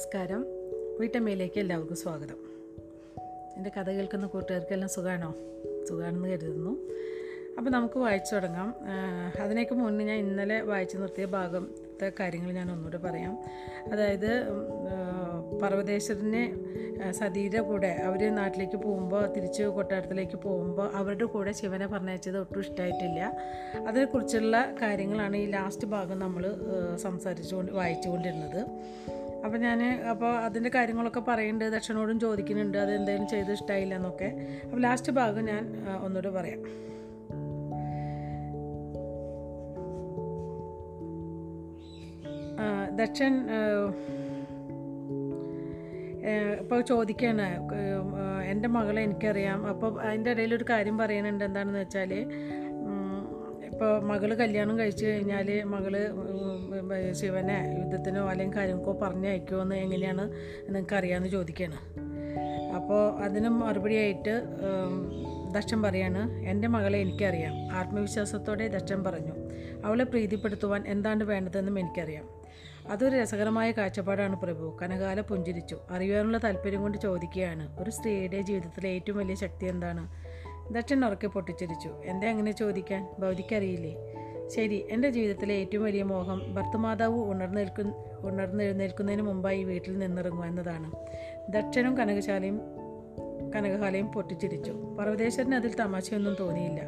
നമസ്കാരം. വീട്ടമ്മയിലേക്ക് എല്ലാവർക്കും സ്വാഗതം. എന്റെ കഥ കേൾക്കുന്ന കൂട്ടുകാർക്കെല്ലാം സുഖമാണോ സുഖമാണെന്ന് കരുതുന്നു. അപ്പോൾ നമുക്ക് വായിച്ചു തുടങ്ങാം. അതിനേക്ക് മുന്നേ ഞാൻ ഇന്നലെ വായിച്ചു നിർത്തിയ ഭാഗത്തെ കാര്യങ്ങൾ ഞാൻ ഒന്നുകൂടെ പറയാം. അതായത് പർവതേശ്വരനെ സതീയുടെ കൂടെ അവർ നാട്ടിലേക്ക് പോകുമ്പോൾ തിരിച്ച് കൊട്ടാരത്തിലേക്ക് പോകുമ്പോൾ അവരുടെ കൂടെ ശിവനെ പറഞ്ഞയച്ചത് ഒട്ടും ഇഷ്ടമായിട്ടില്ല അതിനെക്കുറിച്ചുള്ള കാര്യങ്ങളാണ് ഈ ലാസ്റ്റ് ഭാഗം നമ്മൾ സംസാരിച്ചുകൊണ്ട് വായിച്ചുകൊണ്ടിരുന്നത്. അപ്പോൾ ഞാൻ അപ്പോൾ അതിന്റെ കാര്യങ്ങളൊക്കെ പറയുന്നുണ്ട് ദക്ഷനോടും ചോദിക്കുന്നുണ്ട് അത് എന്തെങ്കിലും ചെയ്ത് ഇഷ്ടമായില്ല എന്നൊക്കെ. അപ്പോൾ ലാസ്റ്റ് ഭാഗം ഞാൻ ഒന്നുകൂടെ പറയാം. ദക്ഷൻ ഇപ്പോൾ ചോദിക്കുകയാണ് എന്റെ മകളെ എനിക്കറിയാം. അപ്പോൾ അതിന്റെ ഇടയിൽ ഒരു കാര്യം പറയുന്നുണ്ട് എന്താണെന്ന് വെച്ചാൽ ഇപ്പോൾ മകൾ കല്യാണം കഴിച്ചു കഴിഞ്ഞാൽ മകൾ ശിവനെ യുദ്ധത്തിനോ അല്ലെങ്കിൽ കാര്യങ്ങൾക്കോ പറഞ്ഞയക്കുമോ എന്ന് എങ്ങനെയാണ് നിങ്ങൾക്ക് അറിയാമെന്ന് ചോദിക്കുകയാണ് അപ്പോൾ അതിന് മറുപടിയായിട്ട് ദക്ഷൻ പറയാണ് എന്റെ മകളെ എനിക്കറിയാം. ആത്മവിശ്വാസത്തോടെ ദക്ഷൻ പറഞ്ഞു. അവളെ പ്രീതിപ്പെടുത്തുവാൻ എന്താണ് വേണ്ടതെന്നും എനിക്കറിയാം. അതൊരു രസകരമായ കാഴ്ചപ്പാടാണ് പ്രഭു. കനകാല പുഞ്ചിരിച്ചു. അറിയാനുള്ള താല്പര്യം കൊണ്ട് ചോദിക്കുകയാണ്. ഒരു സ്ത്രീയുടെ ജീവിതത്തിലെ ഏറ്റവും വലിയ ശക്തി എന്താണ്? ദക്ഷൻ ഉറക്കെ പൊട്ടിച്ചിരിച്ചു. എന്താ അങ്ങനെ ചോദിക്കാൻ? ഭൗതിക്കറിയില്ലേ? ശരി എന്റെ ജീവിതത്തിലെ ഏറ്റവും വലിയ മോഹം ഭർത്തമാതാവ് ഉണർന്നെൽക്കു ഉണർന്നെഴുന്നേൽക്കുന്നതിന് മുമ്പായി വീട്ടിൽ നിന്നിറങ്ങുക എന്നതാണ്. ദക്ഷനും കനകശാലയും കനകഹാലയും പൊട്ടിച്ചിരിച്ചു. പർവതേശ്വരന് അതിൽ തമാശയൊന്നും തോന്നിയില്ല.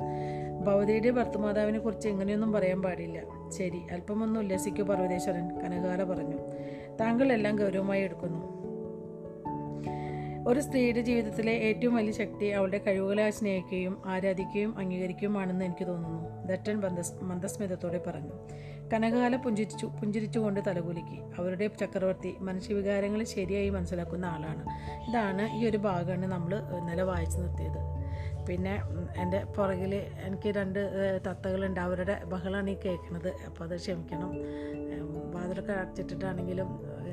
ഭവതിയുടെ ഭർത്തമാതാവിനെ കുറിച്ച് ഇങ്ങനെയൊന്നും പറയാൻ പാടില്ല. ശരി അല്പമൊന്നും ഉല്ലസിക്കൂ പർവതേശ്വരൻ കനകാല പറഞ്ഞു. താങ്കൾ എല്ലാം ഗൗരവമായി എടുക്കുന്നു. ഒരു സ്ത്രീയുടെ ജീവിതത്തിലെ ഏറ്റവും വലിയ ശക്തി അവളുടെ കഴിവുകളെ സ്നേഹിക്കുകയും ആരാധിക്കുകയും അംഗീകരിക്കുകയുമാണെന്ന് എനിക്ക് തോന്നുന്നു. ദറ്റൻ മന്ദസ് മന്ദസ്മിതത്തോടെ പറഞ്ഞു. കനകാല പുഞ്ചിരിച്ചു പുഞ്ചിരിച്ചുകൊണ്ട് തലകുലുക്കി. അവരുടെ ചക്രവർത്തി മനുഷ്യവികാരങ്ങളെ ശരിയായി മനസ്സിലാക്കുന്ന ആളാണ്. ഇതാണ് ഈ ഒരു ഭാഗമാണ് നമ്മൾ ഇന്നലെ വായിച്ചു നിർത്തിയത്. പിന്നെ എന്റെ പുറകിൽ എനിക്ക് രണ്ട് തത്തകളുണ്ട്. അവരുടെ ബഹളാണ് ഈ കേൾക്കുന്നത് അപ്പോൾ അത് ക്ഷമിക്കണം. വാതിലൊക്കെ അടച്ചിട്ടിട്ടാണെങ്കിലും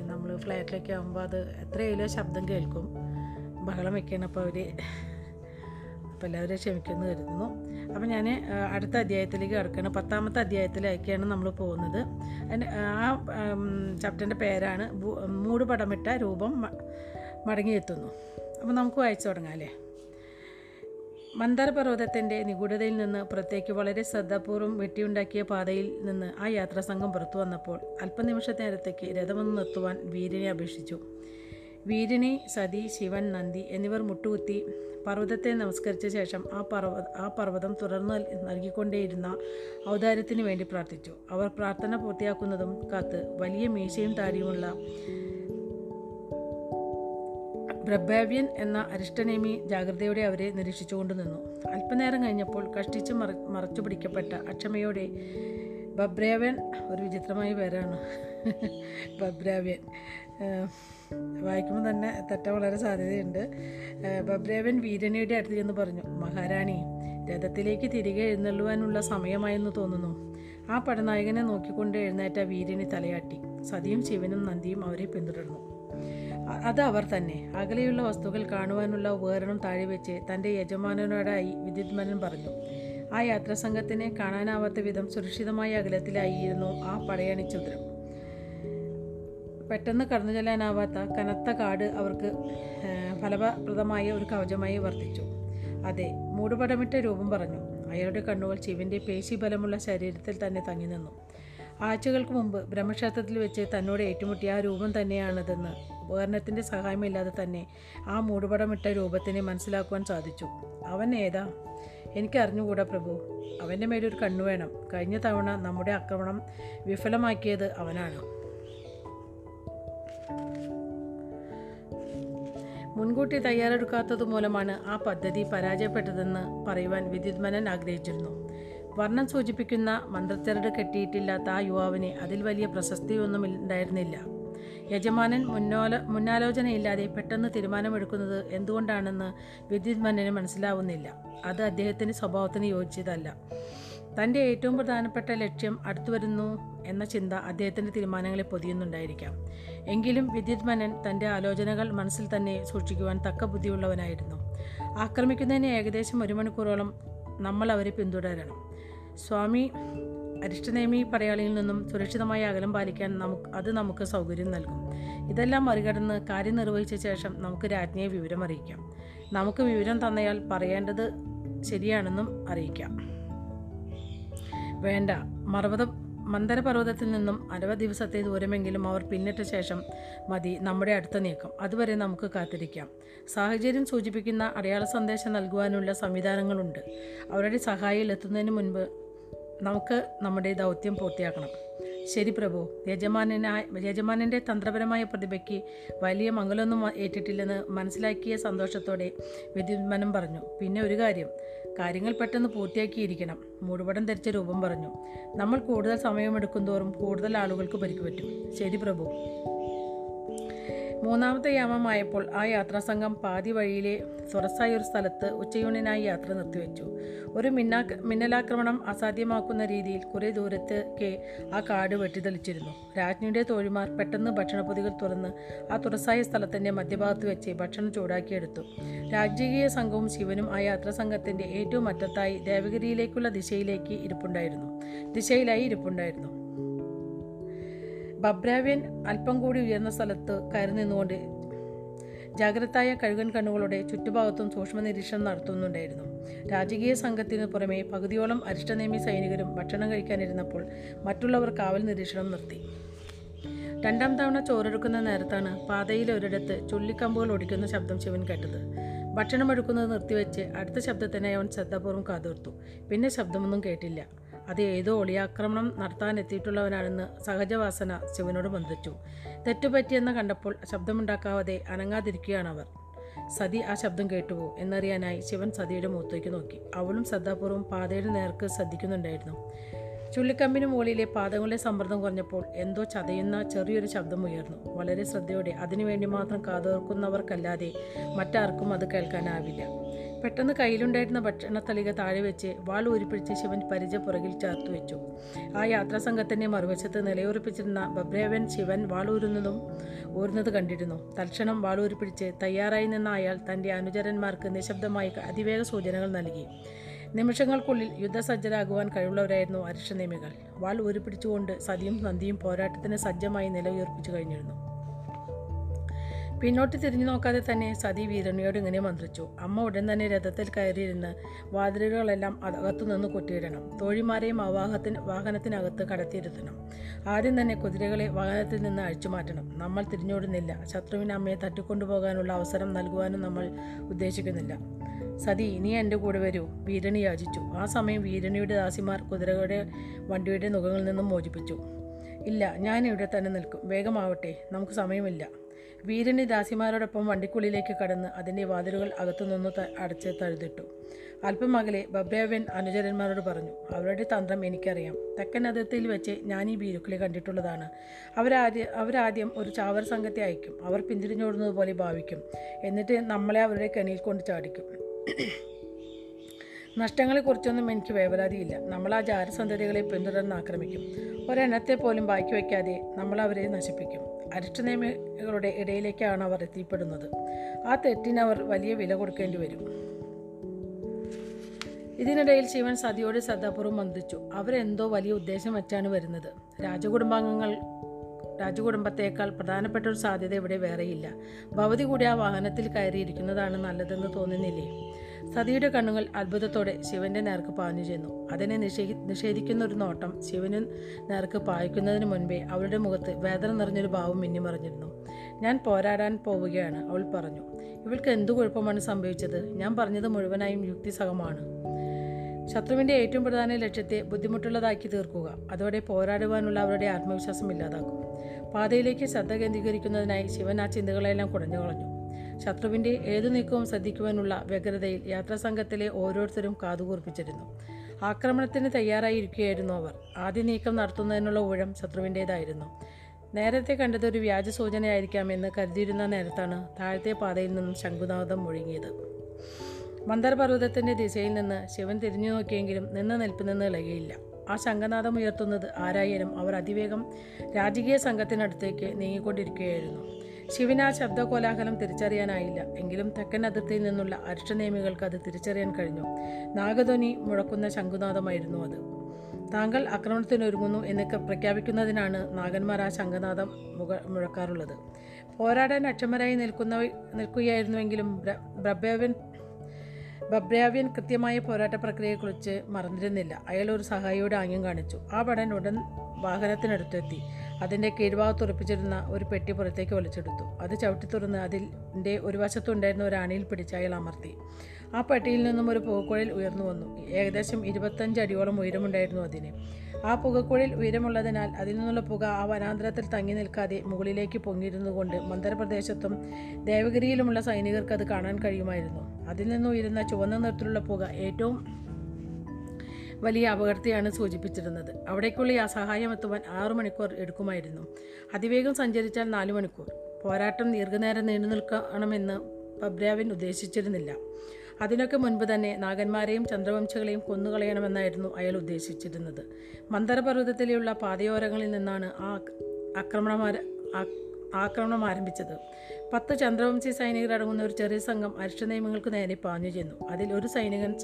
നമ്മൾ ഫ്ലാറ്റിലൊക്കെ ആകുമ്പോൾ അത് എത്രയായാലും ശബ്ദം കേൾക്കും. ബഹളം വെക്കണം. അപ്പോൾ അവർ അപ്പോൾ എല്ലാവരും ക്ഷമിക്കുമെന്ന് കരുതുന്നു. അപ്പോൾ ഞാൻ അടുത്ത അധ്യായത്തിലേക്ക് കിടക്കുകയാണ് പത്താമത്തെ അധ്യായത്തിലേക്കാണ് നമ്മൾ പോകുന്നത്. ആ ചാപ്റ്ററിന്റെ പേരാണ് മൂട് പടമിട്ട രൂപം മടങ്ങിയെത്തുന്നു. അപ്പോൾ നമുക്ക് വായിച്ചു തുടങ്ങാം അല്ലേ? മന്ദാരപർവതത്തിന്റെ നിഗൂഢതയിൽ നിന്ന് പുറത്തേക്ക് വളരെ ശ്രദ്ധാപൂർവം വെട്ടിയുണ്ടാക്കിയ പാതയിൽ നിന്ന് ആ യാത്രാസംഘം പുറത്തു വന്നപ്പോൾ അല്പനിമിഷ നേരത്തേക്ക് രഥമൊന്ന് നിർത്തുവാൻ വീരനെ അപേക്ഷിച്ചു. വീരനെ സതി ശിവൻ നന്ദി എന്നിവർ മുട്ടുകുത്തി പർവതത്തെ നമസ്കരിച്ച ശേഷം ആ പർവ ആ പർവതം തുടർന്ന് നൽ- നൽകിക്കൊണ്ടേയിരുന്ന ഔദാര്യത്തിന് വേണ്ടി പ്രാർത്ഥിച്ചു. അവർ പ്രാർത്ഥന പൂർത്തിയാക്കുന്നതും കാത്ത് വലിയ മീശയും താടിയുമുള്ള ബ്രബാവ്യൻ എന്ന അരിഷ്ടനേമി ജാഗ്രതയോടെ അവരെ നിരീക്ഷിച്ചുകൊണ്ട് നിന്നു. അല്പനേരം കഴിഞ്ഞപ്പോൾ കഷ്ടിച്ച് മറ മറച്ചു പിടിക്കപ്പെട്ട അക്ഷമയോടെ ബബ്രാവ്യൻ ഒരു വിചിത്രമായ പേരാണ് ബബ്രാവ്യൻ വായിക്കുമ്പോൾ തന്നെ തെറ്റാൻ വളരെ സാധ്യതയുണ്ട്. ബബ്രേവൻ വീരനയുടെ അടുത്ത് ചെന്ന് പറഞ്ഞു മഹാരാണി രഥത്തിലേക്ക് തിരികെ എഴുന്നള്ളുവാനുള്ള സമയമായെന്ന് തോന്നുന്നു. ആ പടനായകനെ നോക്കിക്കൊണ്ട് എഴുന്നേറ്റ വീരനെ തലയാട്ടി. സതിയും ശിവനും നന്ദിയും അവരെ പിന്തുടർന്നു. അത് അവർ തന്നെ. അകലെയുള്ള വസ്തുക്കൾ കാണുവാനുള്ള ഉപകരണം താഴെ വെച്ച് തന്റെ യജമാനനോടായി വിദ്യുത്മനൻ പറഞ്ഞു. ആ യാത്രാസംഘത്തിനെ കാണാനാവാത്ത വിധം സുരക്ഷിതമായ അകലത്തിലായിരുന്നു ആ പടയണിച്ചുദ്രം പെട്ടെന്ന് കടന്നു ചെല്ലാനാവാത്ത കനത്ത കാട് അവർക്ക് ഫലപ്രദമായ ഒരു കവചമായി വർത്തിച്ചു. അതെ മൂടുപടമിട്ട രൂപം പറഞ്ഞു. അയാളുടെ കണ്ണുകൾ ശിവന്റെ പേശിബലമുള്ള ശരീരത്തിൽ തന്നെ തങ്ങി നിന്നു. ആഴ്ചകൾക്ക് മുമ്പ് ബ്രഹ്മക്ഷേത്രത്തിൽ വെച്ച് തന്നോട് ഏറ്റുമുട്ടിയ ആ രൂപം തന്നെയാണതെന്ന് ഉപകരണത്തിന്റെ സഹായമില്ലാതെ തന്നെ ആ മൂടുപടമിട്ട രൂപത്തിനെ മനസ്സിലാക്കുവാൻ സാധിച്ചു. അവൻ ഏതാ? എനിക്കറിഞ്ഞുകൂടാ പ്രഭു. അവന്റെ മേലൊരു കണ്ണു വേണം. കഴിഞ്ഞ തവണ നമ്മുടെ ആക്രമണം വിഫലമാക്കിയത് അവനാണ്. മുൻകൂട്ടി തയ്യാറെടുക്കാത്തത് മൂലമാണ് ആ പദ്ധതി പരാജയപ്പെട്ടതെന്ന് പറയുവാൻ വിദ്യുത്മനൻ ആഗ്രഹിച്ചിരുന്നു. വർണം സൂചിപ്പിക്കുന്ന മന്ത്രച്ചരട് കെട്ടിയിട്ടില്ലാത്ത ആ യുവാവിന് അതിൽ വലിയ പ്രശസ്തിയൊന്നും ഉണ്ടായിരുന്നില്ല യജമാനൻ മുന്നോല മുന്നാലോചനയില്ലാതെ പെട്ടെന്ന് തീരുമാനമെടുക്കുന്നത് എന്തുകൊണ്ടാണെന്ന് വിദ്യുത്മനന് മനസ്സിലാവുന്നില്ല. അത് അദ്ദേഹത്തിന്റെ സ്വഭാവത്തിന് യോജിച്ചതല്ല. തന്റെ ഏറ്റവും പ്രധാനപ്പെട്ട ലക്ഷ്യം അടുത്തു വരുന്നു എന്ന ചിന്ത അദ്ദേഹത്തിന്റെ തീരുമാനങ്ങളെ പൊതിയുന്നുണ്ടായിരിക്കാം. എങ്കിലും വിദ്യുത് മനൻ തന്റെ ആലോചനകൾ മനസ്സിൽ തന്നെ സൂക്ഷിക്കുവാൻ തക്ക ബുദ്ധിയുള്ളവനായിരുന്നു. ആക്രമിക്കുന്നതിന് ഏകദേശം ഒരു മണിക്കൂറോളം നമ്മൾ അവരെ പിന്തുടരണം. സ്വാമി അരിഷ്ടനേമി പടയാളിയിൽ നിന്നും സുരക്ഷിതമായി അകലം പാലിക്കാൻ നമുക്ക് അത് നമുക്ക് സൗകര്യം നൽകും. ഇതെല്ലാം മറികടന്ന് കാര്യം നിർവഹിച്ച ശേഷം നമുക്ക് രാജ്ഞിയെ വിവരം അറിയിക്കാം നമുക്ക് വിവരം തന്നയാൾ പറയേണ്ടത് ശരിയാണെന്നും അറിയിക്കാം. വേണ്ട. മർവത മന്ദരപർവതത്തിൽ നിന്നും അരവ ദിവസത്തെ ദൂരമെങ്കിലും അവർ പിന്നിട്ട ശേഷം മതി നമ്മുടെ അടുത്ത നീക്കം. അതുവരെ നമുക്ക് കാത്തിരിക്കാം. സാഹചര്യം സൂചിപ്പിക്കുന്ന അടയാള സന്ദേശം നൽകുവാനുള്ള സംവിധാനങ്ങളുണ്ട്. അവരുടെ സഹായിയിൽ എത്തുന്നതിന് മുൻപ് നമുക്ക് നമ്മുടെ ദൗത്യം പൂർത്തിയാക്കണം. ശരി പ്രഭു. യജമാനായ യജമാനന്റെ തന്ത്രപരമായ പ്രതിഭയ്ക്ക് വലിയ മംഗളൊന്നും ഏറ്റിട്ടില്ലെന്ന് മനസ്സിലാക്കിയ സന്തോഷത്തോടെ വിദ്യുന്മനം പറഞ്ഞു. പിന്നെ ഒരു കാര്യം. കാര്യങ്ങൾ പെട്ടെന്ന് പൂർത്തിയാക്കിയിരിക്കണം. മൂടുപടം ധരിച്ച രൂപം പറഞ്ഞു. നമ്മൾ കൂടുതൽ സമയമെടുക്കും തോറും കൂടുതൽ ആളുകൾക്ക് പരിക്കുപറ്റും ശരി പ്രഭു. മൂന്നാമത്തെ യാമമായപ്പോൾ ആ യാത്രാസംഘം പാതി വഴിയിലെ സ്വറസായ ഒരു സ്ഥലത്ത് ഉച്ചയൂണിനായി യാത്ര നിർത്തിവെച്ചു. ഒരു മിന്നാ മിന്നലാക്രമണം അസാധ്യമാക്കുന്ന രീതിയിൽ കുറേ ദൂരത്തേക്ക് ആ കാട് വെട്ടിത്തെളിച്ചിരുന്നു. രാജ്ഞിയുടെ തോഴിമാർ പെട്ടെന്ന് ഭക്ഷണപ്പൊതികൾ തുറന്ന് ആ തുറസായ സ്ഥലത്തിന്റെ മധ്യഭാഗത്ത് വെച്ച് ഭക്ഷണം ചൂടാക്കിയെടുത്തു. രാജകീയ സംഘവും ശിവനും ആ യാത്രാസംഘത്തിന്റെ ഏറ്റവും അറ്റത്തായി ദേവഗിരിയിലേക്കുള്ള ദിശയിലേക്ക് ഇരിപ്പുണ്ടായിരുന്നു. ദിശയിലായി ഇരിപ്പുണ്ടായിരുന്നു. ബബ്രാവ്യൻ അല്പം കൂടി ഉയർന്ന സ്ഥലത്ത് കയറി നിന്നുകൊണ്ട് ജാഗ്രതായ കഴുകൻ കണ്ണുകളുടെ ചുറ്റുഭാഗത്തും സൂക്ഷ്മ നിരീക്ഷണം നടത്തുന്നുണ്ടായിരുന്നു. രാജകീയ സംഘത്തിനു പുറമെ പകുതിയോളം അരിഷ്ടനേമി സൈനികരും ഭക്ഷണം കഴിക്കാനിരുന്നപ്പോൾ മറ്റുള്ളവർ കാവൽ നിരീക്ഷണം നിർത്തി. രണ്ടാം തവണ ചോറെടുക്കുന്ന നേരത്താണ് പാതയിലെ ഒരിടത്ത് ചുള്ളിക്കമ്പുകൾ ഒടിക്കുന്ന ശബ്ദം ശിവൻ കേട്ടത്. ഭക്ഷണം എടുക്കുന്നത് നിർത്തിവെച്ച് അടുത്ത ശബ്ദത്തിനായി അവൻ ശ്രദ്ധാപൂർവം കാതോർത്തു. പിന്നെ ശബ്ദമൊന്നും കേട്ടില്ല. അത് ഏതോ ഒളിയാക്രമണം നടത്താൻ എത്തിയിട്ടുള്ളവനാണെന്ന് സഹജവാസന ശിവനോട് ബന്ധിച്ചു. തെറ്റുപറ്റിയെന്ന് കണ്ടപ്പോൾ ശബ്ദമുണ്ടാക്കാതെ അനങ്ങാതിരിക്കുകയാണവർ. സതി ആ ശബ്ദം കേട്ടുപോ എന്നറിയാനായി ശിവൻ സതിയുടെ മുഖത്തേക്ക് നോക്കി. അവളും ശ്രദ്ധാപൂർവം പാതയുടെ നേർക്ക് ശ്രദ്ധിക്കുന്നുണ്ടായിരുന്നു. ചുള്ളിക്കമ്പിന് മുകളിലെ പാദങ്ങളുടെ സമ്മർദ്ദം കുറഞ്ഞപ്പോൾ എന്തോ ചതയുന്ന ചെറിയൊരു ശബ്ദം ഉയർന്നു. വളരെ ശ്രദ്ധയോടെ അതിനുവേണ്ടി മാത്രം കാതോർക്കുന്നവർക്കല്ലാതെ മറ്റാർക്കും അത് കേൾക്കാനാവില്ല. പെട്ടെന്ന് കയ്യിലുണ്ടായിരുന്ന ഭക്ഷണത്തളിക താഴെ വെച്ച് വാൾ ഊരിപ്പിടിച്ച് ശിവൻ പരിച പുറകിൽ ചേർത്തു വെച്ചു. ആ യാത്രാസംഘത്തിന്റെ മറുവശത്ത് നിലയുറപ്പിച്ചിരുന്ന ബബ്രേവൻ ശിവൻ വാൾ ഊരുന്നതും കണ്ടിരുന്നു. തൽക്ഷണം വാൾ ഊരിപ്പിടിച്ച് തയ്യാറായി നിന്ന അയാൾ തന്റെ അനുചരന്മാർക്ക് നിശബ്ദമായി അതിവേഗ സൂചനകൾ നൽകി. നിമിഷങ്ങൾക്കുള്ളിൽ യുദ്ധസജ്ജരാകുവാൻ കഴിവുള്ളവരായിരുന്നു അരിഷ്ടനേമികൾ. വാൾ ഊരിപ്പിടിച്ചുകൊണ്ട് സതിയും നന്ദിയും പോരാട്ടത്തിന് സജ്ജമായി നിലയുയർപ്പിച്ചു കഴിഞ്ഞിരുന്നു. പിന്നോട്ട് തിരിഞ്ഞു നോക്കാതെ തന്നെ സതി വീരണിയോട് ഇങ്ങനെ മന്ത്രിച്ചു. അമ്മ ഉടൻ തന്നെ രഥത്തിൽ കയറിയിരുന്ന് വാതിലുകളെല്ലാം അകത്തു നിന്ന് കൊട്ടിയിടണം. തോഴിമാരെയും അവാഹത്തിന് വാഹത്തിന് വാഹനത്തിനകത്ത് കടത്തിയിരുത്തണം. ആദ്യം തന്നെ കുതിരകളെ വാഹനത്തിൽ നിന്ന് അഴിച്ചുമാറ്റണം. നമ്മൾ തിരിഞ്ഞോടുന്നില്ല. ശത്രുവിന് അമ്മയെ തട്ടിക്കൊണ്ടുപോകാനുള്ള അവസരം നൽകുവാനും നമ്മൾ ഉദ്ദേശിക്കുന്നില്ല. സതി നീ എന്റെ കൂടെ വരൂ. വീരണി യാചിച്ചു. ആ സമയം വീരണിയുടെ ദാസിമാർ കുതിരകളുടെ വണ്ടിയുടെ മുഖങ്ങളിൽ നിന്നും മോചിപ്പിച്ചു. ഇല്ല ഞാൻ ഇവിടെ തന്നെ നിൽക്കും. വേഗമാവട്ടെ. നമുക്ക് സമയമില്ല. വീരനി ദാസിമാരോടൊപ്പം വണ്ടിക്കുള്ളിലേക്ക് കടന്ന് അതിന്റെ വാതിലുകൾ അകത്തുനിന്ന് അടച്ച് തഴുതിട്ടു. അല്പം അകലെ അനുചരന്മാരോട് പറഞ്ഞു അവരുടെ തന്ത്രം എനിക്കറിയാം. തെക്കൻ അതിർത്തിയിൽ വെച്ച് ഞാൻ ഈ ഭീരുക്കളെ കണ്ടിട്ടുള്ളതാണ്. അവരാദ്യ അവരാദ്യം ഒരു ചാവർ സംഘത്തെ അയക്കും. അവർ പിന്തിരിഞ്ഞോടുന്നത് പോലെ ഭാവിക്കും. എന്നിട്ട് നമ്മളെ അവരുടെ കെണിയിൽ കൊണ്ട് ചാടിക്കും. നഷ്ടങ്ങളെക്കുറിച്ചൊന്നും എനിക്ക് വേവലാതിയില്ല. നമ്മൾ ആ ജാരസന്ധതികളെ പിന്തുടർന്ന് ആക്രമിക്കും. ഒരെണ്ണത്തെ പോലും ബാക്കി വയ്ക്കാതെ നമ്മൾ അവരെ നശിപ്പിക്കും. അരിഷ്ടനിയമങ്ങളുടെ ഇടയിലേക്കാണ് അവർ എത്തിപ്പെടുന്നത്. ആ തെറ്റിന് അവർ വലിയ വില കൊടുക്കേണ്ടി വരും. ഇതിനിടയിൽ ശിവൻ സതിയോട് ശ്രദ്ധാപൂർവം വന്ദിച്ചു. അവരെന്തോ വലിയ ഉദ്ദേശം വെച്ചാണ് വരുന്നത്. രാജകുടുംബാംഗങ്ങൾ രാജകുടുംബത്തേക്കാൾ പ്രധാനപ്പെട്ട ഒരു സാധ്യത ഇവിടെ വേറെയില്ല. ഭവതി കൂടി ആ വാഹനത്തിൽ കയറിയിരിക്കുന്നതാണ് നല്ലതെന്ന് തോന്നുന്നില്ലേ? സതിയുടെ കണ്ണുകൾ അത്ഭുതത്തോടെ ശിവന്റെ നേർക്ക് പാഞ്ഞു ചെന്നു. അതിനെ നിഷേധി നിഷേധിക്കുന്ന ഒരു നോട്ടം ശിവന് നേർക്ക് പായിക്കുന്നതിന് മുൻപേ അവളുടെ മുഖത്ത് വേദന നിറഞ്ഞൊരു ഭാവം മിന്നിമറിഞ്ഞിരുന്നു. ഞാൻ പോരാടാൻ പോവുകയാണ് അവൾ പറഞ്ഞു. ഇവൾക്ക് എന്തു കുഴപ്പമാണ് സംഭവിച്ചത്? ഞാൻ പറഞ്ഞത് മുഴുവനായും യുക്തിസഹമാണ്. ശത്രുവിന്റെ ഏറ്റവും പ്രധാന ലക്ഷ്യത്തെ ബുദ്ധിമുട്ടുള്ളതാക്കി തീർക്കുക. അതോടെ പോരാടുവാനുള്ള അവരുടെ ആത്മവിശ്വാസം ഇല്ലാതാക്കും. പാതയിലേക്ക് ശ്രദ്ധ കേന്ദ്രീകരിക്കുന്നതിനായി ശിവൻ ആ ചിന്തകളെല്ലാം കുടഞ്ഞു കളഞ്ഞു ശത്രുവിന്റെ ഏതു നീക്കവും ശ്രദ്ധിക്കുവാനുള്ള വ്യഗ്രതയിൽ യാത്രാസംഘത്തിലെ ഓരോരുത്തരും കാതുകൂർപ്പിച്ചിരുന്നു. ആക്രമണത്തിന് തയ്യാറായിരിക്കുകയായിരുന്നു അവർ. ആദ്യ നീക്കം നടത്തുന്നതിനുള്ള ഊഴം ശത്രുവിന്റേതായിരുന്നു നേരത്തെ കണ്ടത് ഒരു വ്യാജ സൂചനയായിരിക്കാമെന്ന് കരുതിയിരുന്ന നേരത്താണ് താഴത്തെ പാതയിൽ നിന്നും ശംഖുനാഥം മുഴങ്ങിയത് മന്ദർപർവതത്തിന്റെ ദിശയിൽ നിന്ന് ശിവൻ തിരിഞ്ഞു നോക്കിയെങ്കിലും നിന്ന നിൽപ്പിൽ നിന്ന് ഇളകിയില്ല. ആ ശംഖനാഥം ഉയർത്തുന്നത് ആരായാലും അവർ അതിവേഗം രാജകീയ സംഘത്തിനടുത്തേക്ക് നീങ്ങിക്കൊണ്ടിരിക്കുകയായിരുന്നു. ശിവന് ആ ശബ്ദകോലാഹലം തിരിച്ചറിയാനായില്ല. എങ്കിലും തെക്കൻ അതിർത്തിയിൽ നിന്നുള്ള അരിഷ്ടനേമികൾക്ക് അത് തിരിച്ചറിയാൻ കഴിഞ്ഞു. നാഗധ്വനി മുഴക്കുന്ന ശംഖുനാഥമായിരുന്നു അത്. താങ്കൾ ആക്രമണത്തിനൊരുങ്ങുന്നു എന്നൊക്കെ പ്രഖ്യാപിക്കുന്നതിനാണ് നാഗന്മാർ ആ ശംഖനാഥം മുക മുഴക്കാറുള്ളത്. പോരാടാൻ അക്ഷമരായി നിൽക്കുന്ന നിൽക്കുകയായിരുന്നുവെങ്കിലും ബ്ര- ബ്രബേവൻ ബബ്രാവ്യൻ കൃത്യമായ പോരാട്ട പ്രക്രിയയെക്കുറിച്ച് മറന്നിരുന്നില്ല. അയാൾ ഒരു സഹായിയുടെ ആംഗ്യം കാണിച്ചു. ആ പടൻ ഉടൻ വാഹനത്തിനടുത്തെത്തി. അതിന്റെ കീഴ്ഭാഗത്ത് ഉറപ്പിച്ചിരുന്ന ഒരു പെട്ടി പുറത്തേക്ക് വലിച്ചെടുത്തു. അത് ചവിട്ടി തുറന്ന് അതിന്റെ ഒരു വശത്തുണ്ടായിരുന്ന ഒരു അണിയിൽ പിടിച്ച് അയാൾ അമർത്തി. ആ പെട്ടിയിൽ നിന്നും ഒരു പുകക്കുഴൽ ഉയർന്നു വന്നു. ഏകദേശം ഇരുപത്തഞ്ച് അടിയോളം ഉയരമുണ്ടായിരുന്നു അതിന്. ആ പുകക്കുഴൽ ഉയരമുള്ളതിനാൽ അതിൽ നിന്നുള്ള പുക ആ വനാന്തരത്തിൽ തങ്ങി നിൽക്കാതെ മുകളിലേക്ക് പൊങ്ങിയിരുന്നുകൊണ്ട് മന്ദരപ്രദേശത്തും ദേവഗിരിയിലുമുള്ള സൈനികർക്ക് അത് കാണാൻ കഴിയുമായിരുന്നു. അതിൽ നിന്നുയരുന്ന ചുവന്ന നിറത്തിലുള്ള പുക ഏറ്റവും വലിയ അപകടത്തെയാണ് സൂചിപ്പിച്ചിരുന്നത്. അവിടേക്കുള്ള ആ സഹായം എത്തുവാൻ ആറു മണിക്കൂർ എടുക്കുമായിരുന്നു. അതിവേഗം സഞ്ചരിച്ചാൽ നാലു മണിക്കൂർ. പോരാട്ടം ദീർഘനേരം നീണ്ടു നിൽക്കണമെന്ന് പബ്രാവിൻ ഉദ്ദേശിച്ചിരുന്നില്ല. അതിനൊക്കെ മുൻപ് തന്നെ നാഗന്മാരെയും ചന്ദ്രവംശികളെയും കൊന്നുകളയണമെന്നായിരുന്നു അയാൾ ഉദ്ദേശിച്ചിരുന്നത്. മന്ദരപർവതത്തിലെയുള്ള പാതയോരങ്ങളിൽ നിന്നാണ് ആ ആക്രമണം ആക്രമണം ആരംഭിച്ചത്. പത്ത് ചന്ദ്രവംശി സൈനികരടങ്ങുന്ന ഒരു ചെറിയ സംഘം അരിഷ്ട നിയമങ്ങൾക്ക് നേരെ പാഞ്ഞു ചെന്നു അതിൽ ഒരു സൈനികൻ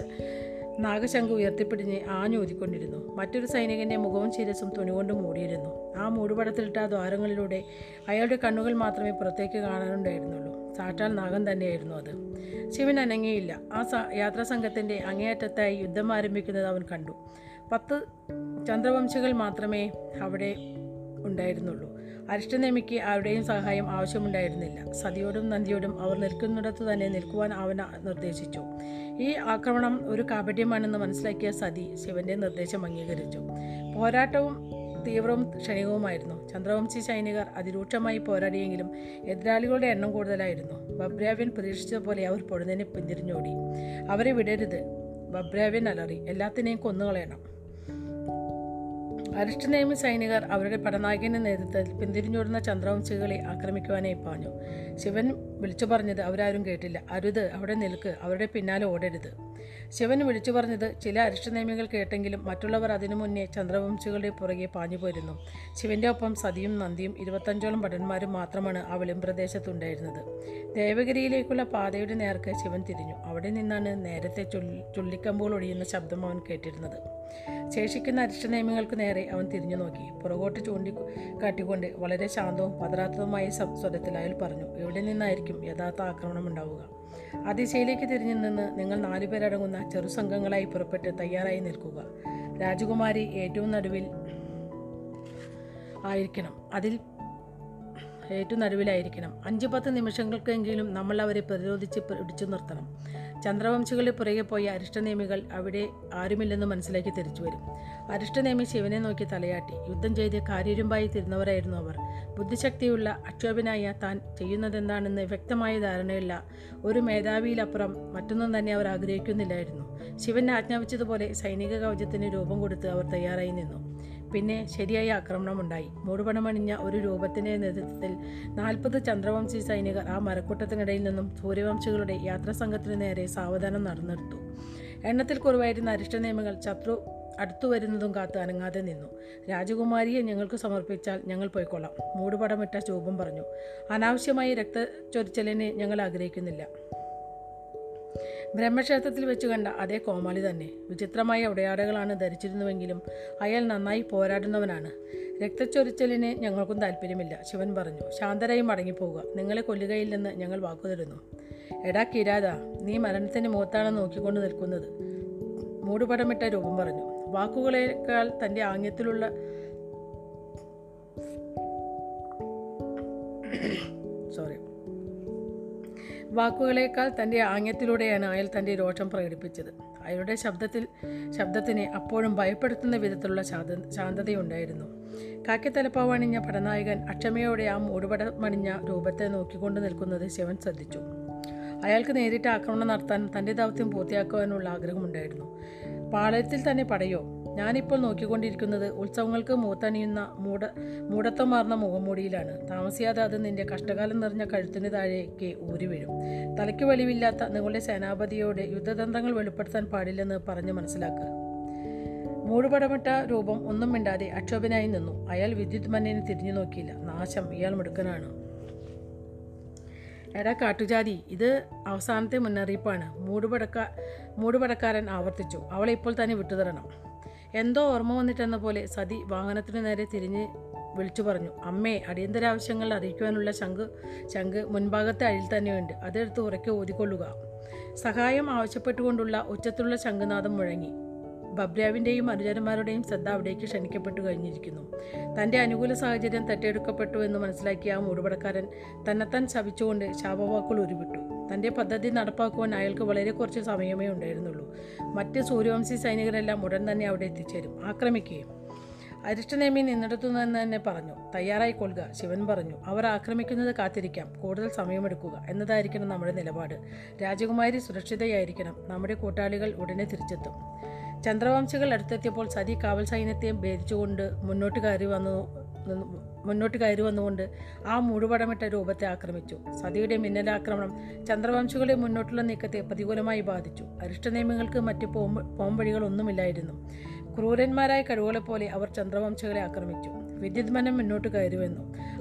നാഗശംഖ് ഉയർത്തിപ്പിടിഞ്ഞ് ആഞ്ഞൂതിക്കൊണ്ടിരുന്നു. മറ്റൊരു സൈനികന്റെ മുഖവും ശിരസും തുണികൊണ്ട് മൂടിയിരുന്നു. ആ മൂടുപടത്തിലിട്ട ദ്വാരങ്ങളിലൂടെ അയാളുടെ കണ്ണുകൾ മാത്രമേ പുറത്തേക്ക് കാണാനുണ്ടായിരുന്നുള്ളൂ. സാക്ഷാൽ നാഗം തന്നെയായിരുന്നു അത്. ശിവൻ അനങ്ങിയില്ല. ആ സ യാത്രാ സംഘത്തിന്റെ അങ്ങേയറ്റത്തായി യുദ്ധം ആരംഭിക്കുന്നത് അവൻ കണ്ടു. പത്ത് ചന്ദ്രവംശികൾ മാത്രമേ അവിടെ ഉണ്ടായിരുന്നുള്ളൂ. അരിഷ്ടനേമിക്ക് ആരുടെയും സഹായം ആവശ്യമുണ്ടായിരുന്നില്ല. സതിയോടും നന്ദിയോടും അവർ നിൽക്കുന്നിടത്ത് തന്നെ നിൽക്കുവാൻ അവൻ നിർദ്ദേശിച്ചു. ഈ ആക്രമണം ഒരു കാപട്യമാണെന്ന് മനസ്സിലാക്കിയ സതി ശിവന്റെ നിർദ്ദേശം അംഗീകരിച്ചു. പോരാട്ടവും തീവ്രവും ക്ഷണികവുമായിരുന്നു. ചന്ദ്രവംശി സൈനികർ അതിരൂക്ഷമായി പോരാടിയെങ്കിലും എതിരാളികളുടെ എണ്ണം കൂടുതലായിരുന്നു. ബബ്രാവ്യൻ പ്രതീക്ഷിച്ചതുപോലെ അവർ പൊടുന്നതിനെ പിന്തിരിഞ്ഞോടി. അവരെ വിടരുത്. ബബ്രാവ്യൻ അലറി എല്ലാത്തിനെയും കൊന്നുകളയണം. അരിഷ്ടനേമി സൈനികർ അവരുടെ പടനായകന്റെ നേതൃത്വത്തിൽ പിന്തിരിഞ്ഞോടുന്ന ചന്ദ്രവംശികളെ ആക്രമിക്കുവാനായി പാഞ്ഞു. ശിവൻ വിളിച്ചു പറഞ്ഞത് അവരാരും കേട്ടില്ല. അരുത് അവിടെ നിൽക്ക് അവരുടെ പിന്നാലെ ഓടരുത്. ശിവൻ വിളിച്ചു പറഞ്ഞത് ചില അരിഷ്ടനേമികൾ കേട്ടെങ്കിലും മറ്റുള്ളവർ അതിനു മുന്നേ ചന്ദ്രവംശികളുടെ പുറകെ പാഞ്ഞു പോയിരുന്നു ശിവന്റെ ഒപ്പം സതിയും നന്ദിയും ഇരുപത്തഞ്ചോളം ഭടന്മാരും മാത്രമാണ് ആ വെളിമ്പ്രദേശത്തുണ്ടായിരുന്നത്. ദേവഗിരിയിലേക്കുള്ള പാതയുടെ നേർക്ക് ശിവൻ തിരിഞ്ഞു. അവിടെ നിന്നാണ് നേരത്തെ ചുള്ളി ചുള്ളിക്കമ്പുകൾ ഒഴിയുന്ന ശബ്ദം അവൻ കേട്ടിരുന്നത്. ശേഷിക്കുന്ന അരിഷ്ടനിയമങ്ങൾക്ക് നേരെ അവൻ തിരിഞ്ഞു നോക്കി. പുറകോട്ട് ചൂണ്ടി കാട്ടിക്കൊണ്ട് വളരെ ശാന്തവും പതറാത്തതുമായ സ്വരത്തിൽ അയാൾ പറഞ്ഞു എവിടെ നിന്നായിരിക്കും യഥാർത്ഥ ആക്രമണം ഉണ്ടാവുക. ആ ദിശയിലേക്ക് തിരിഞ്ഞു നിന്ന് നിങ്ങൾ നാലുപേരടങ്ങുന്ന ചെറു സംഘങ്ങളായി പുറപ്പെട്ട് തയ്യാറായി നിൽക്കുക. രാജകുമാരി ഏറ്റവും നടുവിൽ ആയിരിക്കണം. അതിൽ ഏറ്റവും നടുവിലായിരിക്കണം. അഞ്ച് പത്ത് നിമിഷങ്ങൾക്കെങ്കിലും നമ്മൾ അവരെ പ്രതിരോധിച്ച് പിടിച്ചു നിർത്തണം. ചന്ദ്രവംശികളുടെ പുറകെ പോയ അരിഷ്ടനേമികൾ അവിടെ ആരുമില്ലെന്ന് മനസ്സിലാക്കി തിരിച്ചു വരും. അരിഷ്ടനേമി ശിവനെ നോക്കി തലയാട്ടി. യുദ്ധം ചെയ്ത് കാര്യരുമ്പായി തിരുന്നവരായിരുന്നു അവർ. ബുദ്ധിശക്തിയുള്ള അക്ഷോഭനായ താൻ ചെയ്യുന്നതെന്താണെന്ന് വ്യക്തമായ ധാരണയില്ല. ഒരു മേധാവിയിലപ്പുറം മറ്റൊന്നും തന്നെ അവർ ആഗ്രഹിക്കുന്നില്ലായിരുന്നു. ശിവൻ ആജ്ഞാപിച്ചതുപോലെ സൈനിക കവചത്തിന് രൂപം കൊടുത്ത് അവർ തയ്യാറായി നിന്നു. പിന്നെ ശരിയായ ആക്രമണമുണ്ടായി. മൂടുപണമണിഞ്ഞ ഒരു രൂപത്തിന്റെ നേതൃത്വത്തിൽ നാൽപ്പത് ചന്ദ്രവംശി സൈനികർ ആ മരക്കൂട്ടത്തിനിടയിൽ നിന്നും സൂര്യവംശികളുടെ യാത്രാസംഘത്തിനു നേരെ സാവധാനം നടന്നെടുത്തു. എണ്ണത്തിൽ കുറവായിരുന്ന അരിഷ്ട നിയമങ്ങൾ ശത്രു അടുത്തു വരുന്നതും കാത്ത് അനങ്ങാതെ നിന്നു. രാജകുമാരിയെ ഞങ്ങൾക്ക് സമർപ്പിച്ചാൽ ഞങ്ങൾ പോയിക്കൊള്ളാം മൂടുപടമിട്ട ചൂപം പറഞ്ഞു. അനാവശ്യമായി രക്തചൊരിച്ചലിനെ ഞങ്ങൾ ആഗ്രഹിക്കുന്നില്ല. ബ്രഹ്മക്ഷേത്രത്തിൽ വെച്ച് കണ്ട അതേ കോമാളി തന്നെ. വിചിത്രമായ ഉടയാടകളാണ് ധരിച്ചിരുന്നുവെങ്കിലും അയാൾ നന്നായി പോരാടുന്നവനാണ്. രക്തച്ചൊരിച്ചലിന് ഞങ്ങൾക്കും താല്പര്യമില്ല ശിവൻ പറഞ്ഞു. ശാന്തരായി മടങ്ങിപ്പോവുക. നിങ്ങളെ കൊല്ലുകയില്ലെന്ന് ഞങ്ങൾ വാക്കുതരുന്നു. എടാ കിരാത നീ മരണത്തിന്റെ മുഖത്താണ് നോക്കിക്കൊണ്ട് നിൽക്കുന്നത്. മൂടുപടമിട്ട രൂപം പറഞ്ഞു. വാക്കുകളേക്കാൾ തന്റെ ആംഗ്യത്തിലുള്ള വാക്കുകളേക്കാൾ തന്റെ ആംഗ്യത്തിലൂടെയാണ് അയാൾ തന്റെ രോഷം പ്രകടിപ്പിച്ചത്. അയാളുടെ ശബ്ദത്തിൽ ശബ്ദത്തിന് അപ്പോഴും ഭയപ്പെടുത്തുന്ന വിധത്തിലുള്ള ശാന്ത ശാന്തതയുണ്ടായിരുന്നു. കാക്കിത്തലപ്പാവണിഞ്ഞ പടനായകൻ അക്ഷമയോടെ ആ മൂടുപടമണിഞ്ഞ രൂപത്തെ നോക്കിക്കൊണ്ട് നിൽക്കുന്നത് ശിവൻ ശ്രദ്ധിച്ചു. അയാൾക്ക് നേരിട്ട് ആക്രമണം നടത്താൻ തന്റെ ദൗത്യം പൂർത്തിയാക്കുവാനുള്ള ആഗ്രഹമുണ്ടായിരുന്നു. പാളയത്തിൽ തന്നെ പടയോ ഞാനിപ്പോൾ നോക്കിക്കൊണ്ടിരിക്കുന്നത് ഉത്സവങ്ങൾക്ക് മൂത്തണിയുന്ന മൂട മൂടത്തമാർന്ന മുഖംമൂടിയിലാണ്. താമസിയാതെ അത് നിന്റെ കഷ്ടകാലം നിറഞ്ഞ കഴുത്തിന് താഴേക്ക് ഊരി തലയ്ക്ക് വലിവില്ലാത്ത നിങ്ങളുടെ സേനാപതിയോട് യുദ്ധതന്ത്രങ്ങൾ വെളിപ്പെടുത്താൻ പാടില്ലെന്ന് പറഞ്ഞ് മനസ്സിലാക്കുക മൂടുപടമിട്ട രൂപം ഒന്നും മിണ്ടാതെ അക്ഷോഭനായി നിന്നു. അയാൾ വിദ്യുത് മന്നനെ തിരിഞ്ഞു നോക്കിയില്ല. നാശം. ഇയാൾ മിടുക്കനാണ്. എടാ കാട്ടുജാതി ഇത് അവസാനത്തെ മുന്നറിയിപ്പാണ്. മൂടുപടക്ക മൂടുപടക്കാരൻ ആവർത്തിച്ചു. അവളെ ഇപ്പോൾ തന്നെ വിട്ടുതരണം. എന്തോ ഓർമ്മ വന്നിട്ടെന്ന പോലെ സതി വാഹനത്തിനു നേരെ തിരിഞ്ഞ് വിളിച്ചു പറഞ്ഞു. അമ്മേ അടിയന്തരാവശ്യങ്ങൾ അറിയിക്കുവാനുള്ള ശംഖ് ശംഖ് മുൻഭാഗത്തെ അഴിൽ തന്നെയുണ്ട്. അതെടുത്ത് ഉറക്കെ ഊതിക്കൊള്ളുക. സഹായം ആവശ്യപ്പെട്ടുകൊണ്ടുള്ള ഉച്ചത്തിലുള്ള ശംഖുനാഥം മുഴങ്ങി. ബബ്രാവിന്റെയും അനുചരന്മാരുടെയും ശ്രദ്ധ അവിടേക്ക് ക്ഷണിക്കപ്പെട്ടു കഴിഞ്ഞിരിക്കുന്നു. തന്റെ അനുകൂല സാഹചര്യം തട്ടിയെടുക്കപ്പെട്ടു എന്ന് മനസ്സിലാക്കിയ ആ മൂടുപടക്കാരൻ തന്നെത്താൻ ശപിച്ചുകൊണ്ട് ശാപവാക്കുകൾ ഉരുവിട്ടു. തന്റെ പദ്ധതി നടപ്പാക്കുവാൻ അയാൾക്ക് വളരെ കുറച്ച് സമയമേ ഉണ്ടായിരുന്നുള്ളൂ. മറ്റ് സൂര്യവംശി സൈനികരെല്ലാം ഉടൻ തന്നെ അവിടെ എത്തിച്ചേരും. ആക്രമിക്കുകയും അരിഷ്ടനേമി നിന്നിടത്തു നിന്ന് തന്നെ പറഞ്ഞു തയ്യാറായിക്കൊള്ളുക ശിവൻ പറഞ്ഞു. അവർ ആക്രമിക്കുന്നത് കാത്തിരിക്കാം. കൂടുതൽ സമയമെടുക്കുക. എന്നതായിരിക്കണം നമ്മുടെ നിലപാട്. രാജകുമാരി സുരക്ഷിതയായിരിക്കണം. നമ്മുടെ കൂട്ടാളികൾ ഉടനെ തിരിച്ചെത്തും. ചന്ദ്രവംശികൾ അടുത്തെത്തിയപ്പോൾ സതി കാവൽ സൈന്യത്തെയും ഭേദിച്ചുകൊണ്ട് മുന്നോട്ട് കയറി വന്നു മുന്നോട്ട് കയറി വന്നുകൊണ്ട് ആ മുഴുപടമിട്ട രൂപത്തെ ആക്രമിച്ചു. സതിയുടെ മിന്നലാക്രമണം ചന്ദ്രവംശികളുടെ മുന്നോട്ടുള്ള നീക്കത്തെ പ്രതികൂലമായി ബാധിച്ചു. അരിഷ്ട നിയമങ്ങൾക്ക് മറ്റ് പോം പോംവഴികളൊന്നുമില്ലായിരുന്നു. ക്രൂരന്മാരായ കഴിവുകളെപ്പോലെ അവർ ചന്ദ്രവംശികളെ ആക്രമിച്ചു. വിദ്യുത്മനം മുന്നോട്ട് കയറി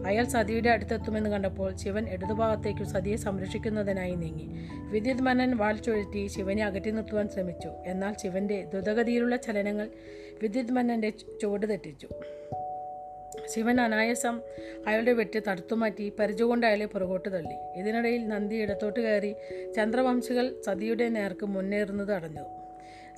അയാൾ സതിയുടെ അടുത്തെത്തുമെന്ന് കണ്ടപ്പോൾ ശിവൻ ഇടതുഭാഗത്തേക്ക് സതിയെ സംരക്ഷിക്കുന്നതിനായി നീങ്ങി. വിദ്യുത്മനൻ വാൾ ചുഴറ്റി ശിവനെ അകറ്റി നിർത്തുവാൻ ശ്രമിച്ചു. എന്നാൽ ശിവന്റെ ദ്രുതഗതിയിലുള്ള ചലനങ്ങൾ വിദ്യുത്മനന്റെ ചുവട് തെറ്റിച്ചു. ശിവൻ അനായാസം അയാളുടെ വെട്ടി തടുത്തുമാറ്റി പരിചകൊണ്ട് അയാളെ പുറകോട്ട് തള്ളി. ഇതിനിടയിൽ നന്ദി ഇടത്തോട്ട് കയറി ചന്ദ്രവംശികൾ സതിയുടെ നേർക്ക് മുന്നേറുന്നത് അടഞ്ഞു.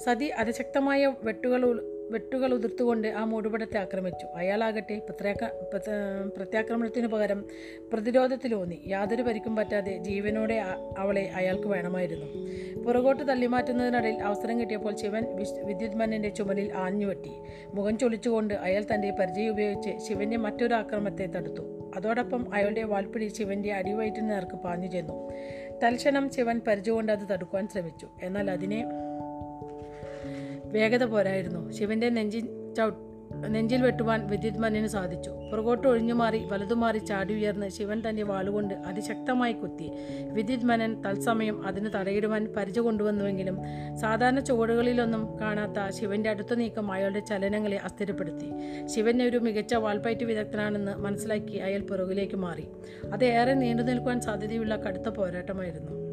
സതി അതിശക്തമായ വെട്ടുകൾ വെട്ടുകൾ ഉതിർത്തുകൊണ്ട് ആ മൂടുപടത്തെ ആക്രമിച്ചു. അയാളാകട്ടെ പ്രത്യേക പ്രത്യ- പ്രത്യാക്രമണത്തിനു പകരം പ്രതിരോധത്തിലൂന്നി യാതൊരു പരിക്കും പറ്റാതെ ജീവനോടെ അവളെ അയാൾക്ക് വേണമായിരുന്നു. പുറകോട്ട് തള്ളിമാറ്റുന്നതിനിടയിൽ അവസരം കിട്ടിയപ്പോൾ ശിവൻ വിദ്യുത്മന്നന്റെ ചുമലിൽ ആഞ്ഞുവെട്ടി. മുഖം ചൊളിച്ചുകൊണ്ട് അയാൾ തന്റെ പരിചയം ഉപയോഗിച്ച് ശിവന്റെ മറ്റൊരു ആക്രമത്തെ തടുത്തു. അതോടൊപ്പം അയാളുടെ വാൽപ്പിടി ശിവന്റെ അടിവയറ്റിന് നേർക്ക് പാഞ്ഞു ചെന്നു. തൽക്ഷണം ശിവൻ പരിചയകൊണ്ട് അത് തടുക്കുവാൻ ശ്രമിച്ചു. എന്നാൽ അതിനെ വേഗത പോരായിരുന്നു. ശിവന്റെ നെഞ്ചിൻ ചവ നെഞ്ചിൽ വെട്ടുവാൻ വിദ്യുത്മന്യന് സാധിച്ചു. പുറകോട്ട് ഒഴിഞ്ഞുമാറി വലതുമാറി ചാടി ഉയർന്ന് ശിവൻ തന്റെ വാളുകൊണ്ട് അതിശക്തമായി കുത്തി. വിദ്യുത്മനൻ തത്സമയം അതിന് തടയിടുവാൻ പരിച കൊണ്ടുവന്നുവെങ്കിലും സാധാരണ ചുവടുകളിലൊന്നും കാണാത്ത ശിവന്റെ അടുത്ത നീക്കം അയാളുടെ ചലനങ്ങളെ അസ്ഥിരപ്പെടുത്തി. ശിവൻ ഒരു മികച്ച വാൾപ്പയറ്റ് വിദഗ്ധനാണെന്ന് മനസ്സിലാക്കി അയാൾ പുറകിലേക്ക് മാറി. അത് ഏറെ നീണ്ടു നിൽക്കുവാൻ സാധ്യതയുള്ള കടുത്ത പോരാട്ടമായിരുന്നു.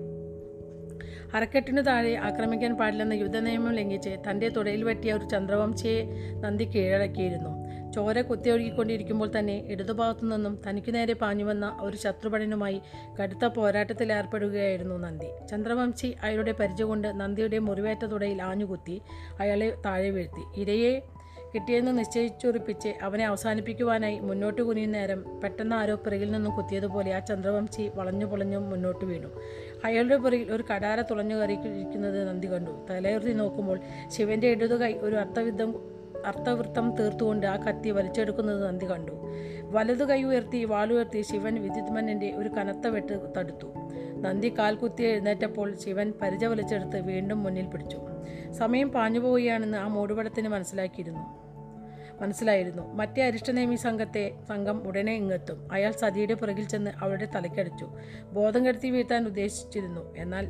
അരക്കെട്ടിനു താഴെ ആക്രമിക്കാൻ പാടില്ലെന്ന യുദ്ധനിയമം ലംഘിച്ച് തന്റെ തുടയിൽ വെട്ടിയ ഒരു ചന്ദ്രവംശിയെ നന്ദി കീഴടക്കിയിരുന്നു. ചോര കുത്തിയൊഴുകിക്കൊണ്ടിരിക്കുമ്പോൾ തന്നെ ഇടതുഭാഗത്തു നിന്നും തനിക്കു നേരെ പാഞ്ഞുവന്ന ഒരു ശത്രുപടനുമായി കടുത്ത പോരാട്ടത്തിൽ ഏർപ്പെടുകയായിരുന്നു നന്ദി. ചന്ദ്രവംശി അയാളുടെ പരിചയം കൊണ്ട് നന്ദിയുടെ മുറിവേറ്റ തുടയിൽ ആഞ്ഞുകുത്തി അയാളെ താഴെ വീഴ്ത്തി. ഇരയെ കിട്ടിയെന്ന് നിശ്ചയിച്ചുറപ്പിച്ച് അവനെ അവസാനിപ്പിക്കുവാനായി മുന്നോട്ട് കുനിയും നേരം പെട്ടെന്ന് ആരോ പിറകിൽ നിന്നും കുത്തിയതുപോലെ ആ ചന്ദ്രവംശി വളഞ്ഞു പൊളഞ്ഞു മുന്നോട്ട് വീണു. അയാളുടെ പുറകിൽ ഒരു കടാര തുളഞ്ഞു കയറിയിരിക്കുന്നത് നന്ദി കണ്ടു. തലയുർത്തി നോക്കുമ്പോൾ ശിവന്റെ ഇടതുകൈ ഒരു അർത്ഥവിദ്ധം അർത്ഥവൃത്തം തീർത്തുകൊണ്ട് ആ കത്തി വലിച്ചെടുക്കുന്നത് നന്ദി കണ്ടു. വലതു കൈ ഉയർത്തി വാളുയർത്തി ശിവൻ വിദ്യുത്മനന്റെ ഒരു കനത്ത വെട്ട് തടുത്തു. നന്ദി കാൽകുത്തി എഴുന്നേറ്റപ്പോൾ ശിവൻ പരിച വലിച്ചെടുത്ത് വീണ്ടും മുന്നിൽ പിടിച്ചു. സമയം പാഞ്ഞുപോവുകയാണെന്ന് ആ മൂടുപടത്തിന് മനസ്സിലാക്കിയിരുന്നു. മനസ്സിലായിരുന്നു. മറ്റേ അരിഷ്ടനേമി സംഘത്തെ സംഘം ഉടനെ ഇങ്ങെത്തും. അയാൾ സതിയുടെ പുറകിൽ ചെന്ന് അവളുടെ തലക്കടിച്ചു ബോധം കെടുത്തി വീഴ്ത്താൻ ഉദ്ദേശിച്ചിരുന്നു. എന്നാൽ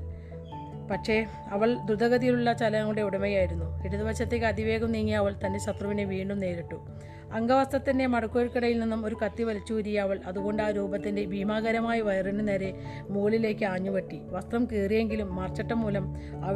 പക്ഷേ അവൾ ദ്രുതഗതിയിലുള്ള ചലനങ്ങളുടെ ഉടമയായിരുന്നു. ഇടതുവശത്തേക്ക് അതിവേഗം നീങ്ങിയ അവൾ തന്റെ ശത്രുവിനെ വീണ്ടും നേരിട്ടു. അംഗവസ്ത്രത്തിന്റെ മടക്കുകൾക്കിടയിൽ നിന്നും ഒരു കത്തി വലിച്ചൂരിയ അവൾ അതുകൊണ്ട് ആ രൂപത്തിന്റെ ഭീമാകരമായ വയറിന് നേരെ മുകളിലേക്ക് ആഞ്ഞുവെട്ടി. വസ്ത്രം കീറിയെങ്കിലും മാർച്ചട്ടം മൂലം ആ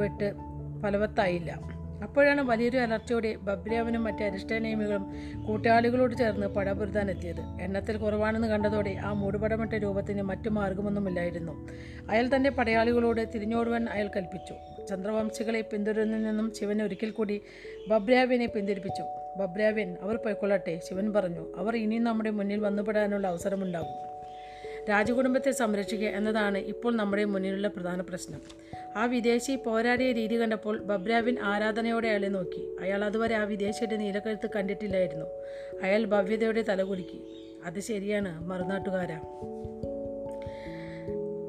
ഫലവത്തായില്ല. അപ്പോഴാണ് വലിയൊരു അലർച്ചയോടെ ബബ്രാവനും മറ്റ് അരിഷ്ടനേമികളും കൂട്ടാളികളോട് ചേർന്ന് പടപൊരുതാനെത്തിയത് എണ്ണത്തിൽ കുറവാണെന്ന് കണ്ടതോടെ ആ മൂടുപടമിട്ട രൂപത്തിന് മറ്റു മാർഗമൊന്നുമില്ലായിരുന്നു. അയാൾ തന്റെ പടയാളികളോട് തിരിഞ്ഞോടുവാൻ അയാൾ കൽപ്പിച്ചു. ചന്ദ്രവംശികളെ പിന്തുടരുന്നതിൽ നിന്നും ശിവൻ ഒരിക്കൽ കൂടി ബബ്രാവിനെ പിന്തിരിപ്പിച്ചു. ബബ്രാവ്യൻ അവർ പോയിക്കൊള്ളട്ടെ ശിവൻ പറഞ്ഞു. അവർ ഇനിയും നമ്മുടെ മുന്നിൽ വന്നുപെടാനുള്ള അവസരമുണ്ടാകും. രാജകുടുംബത്തെ സംരക്ഷിക്കുക എന്നതാണ് ഇപ്പോൾ നമ്മുടെ മുന്നിലുള്ള പ്രധാന പ്രശ്നം. ആ വിദേശി പോരാടിയ രീതി കണ്ടപ്പോൾ ബബ്രാവിൻ ആരാധനയോടെ അയാളെ നോക്കി. അയാൾ അതുവരെ ആ വിദേശിയുടെ നീലക്കഴുത്ത് കണ്ടിട്ടില്ലായിരുന്നു. അയാൾ ഭവ്യതയോടെ തലകുലുക്കി അത് ശരിയാണ് മറുനാട്ടുകാരാ.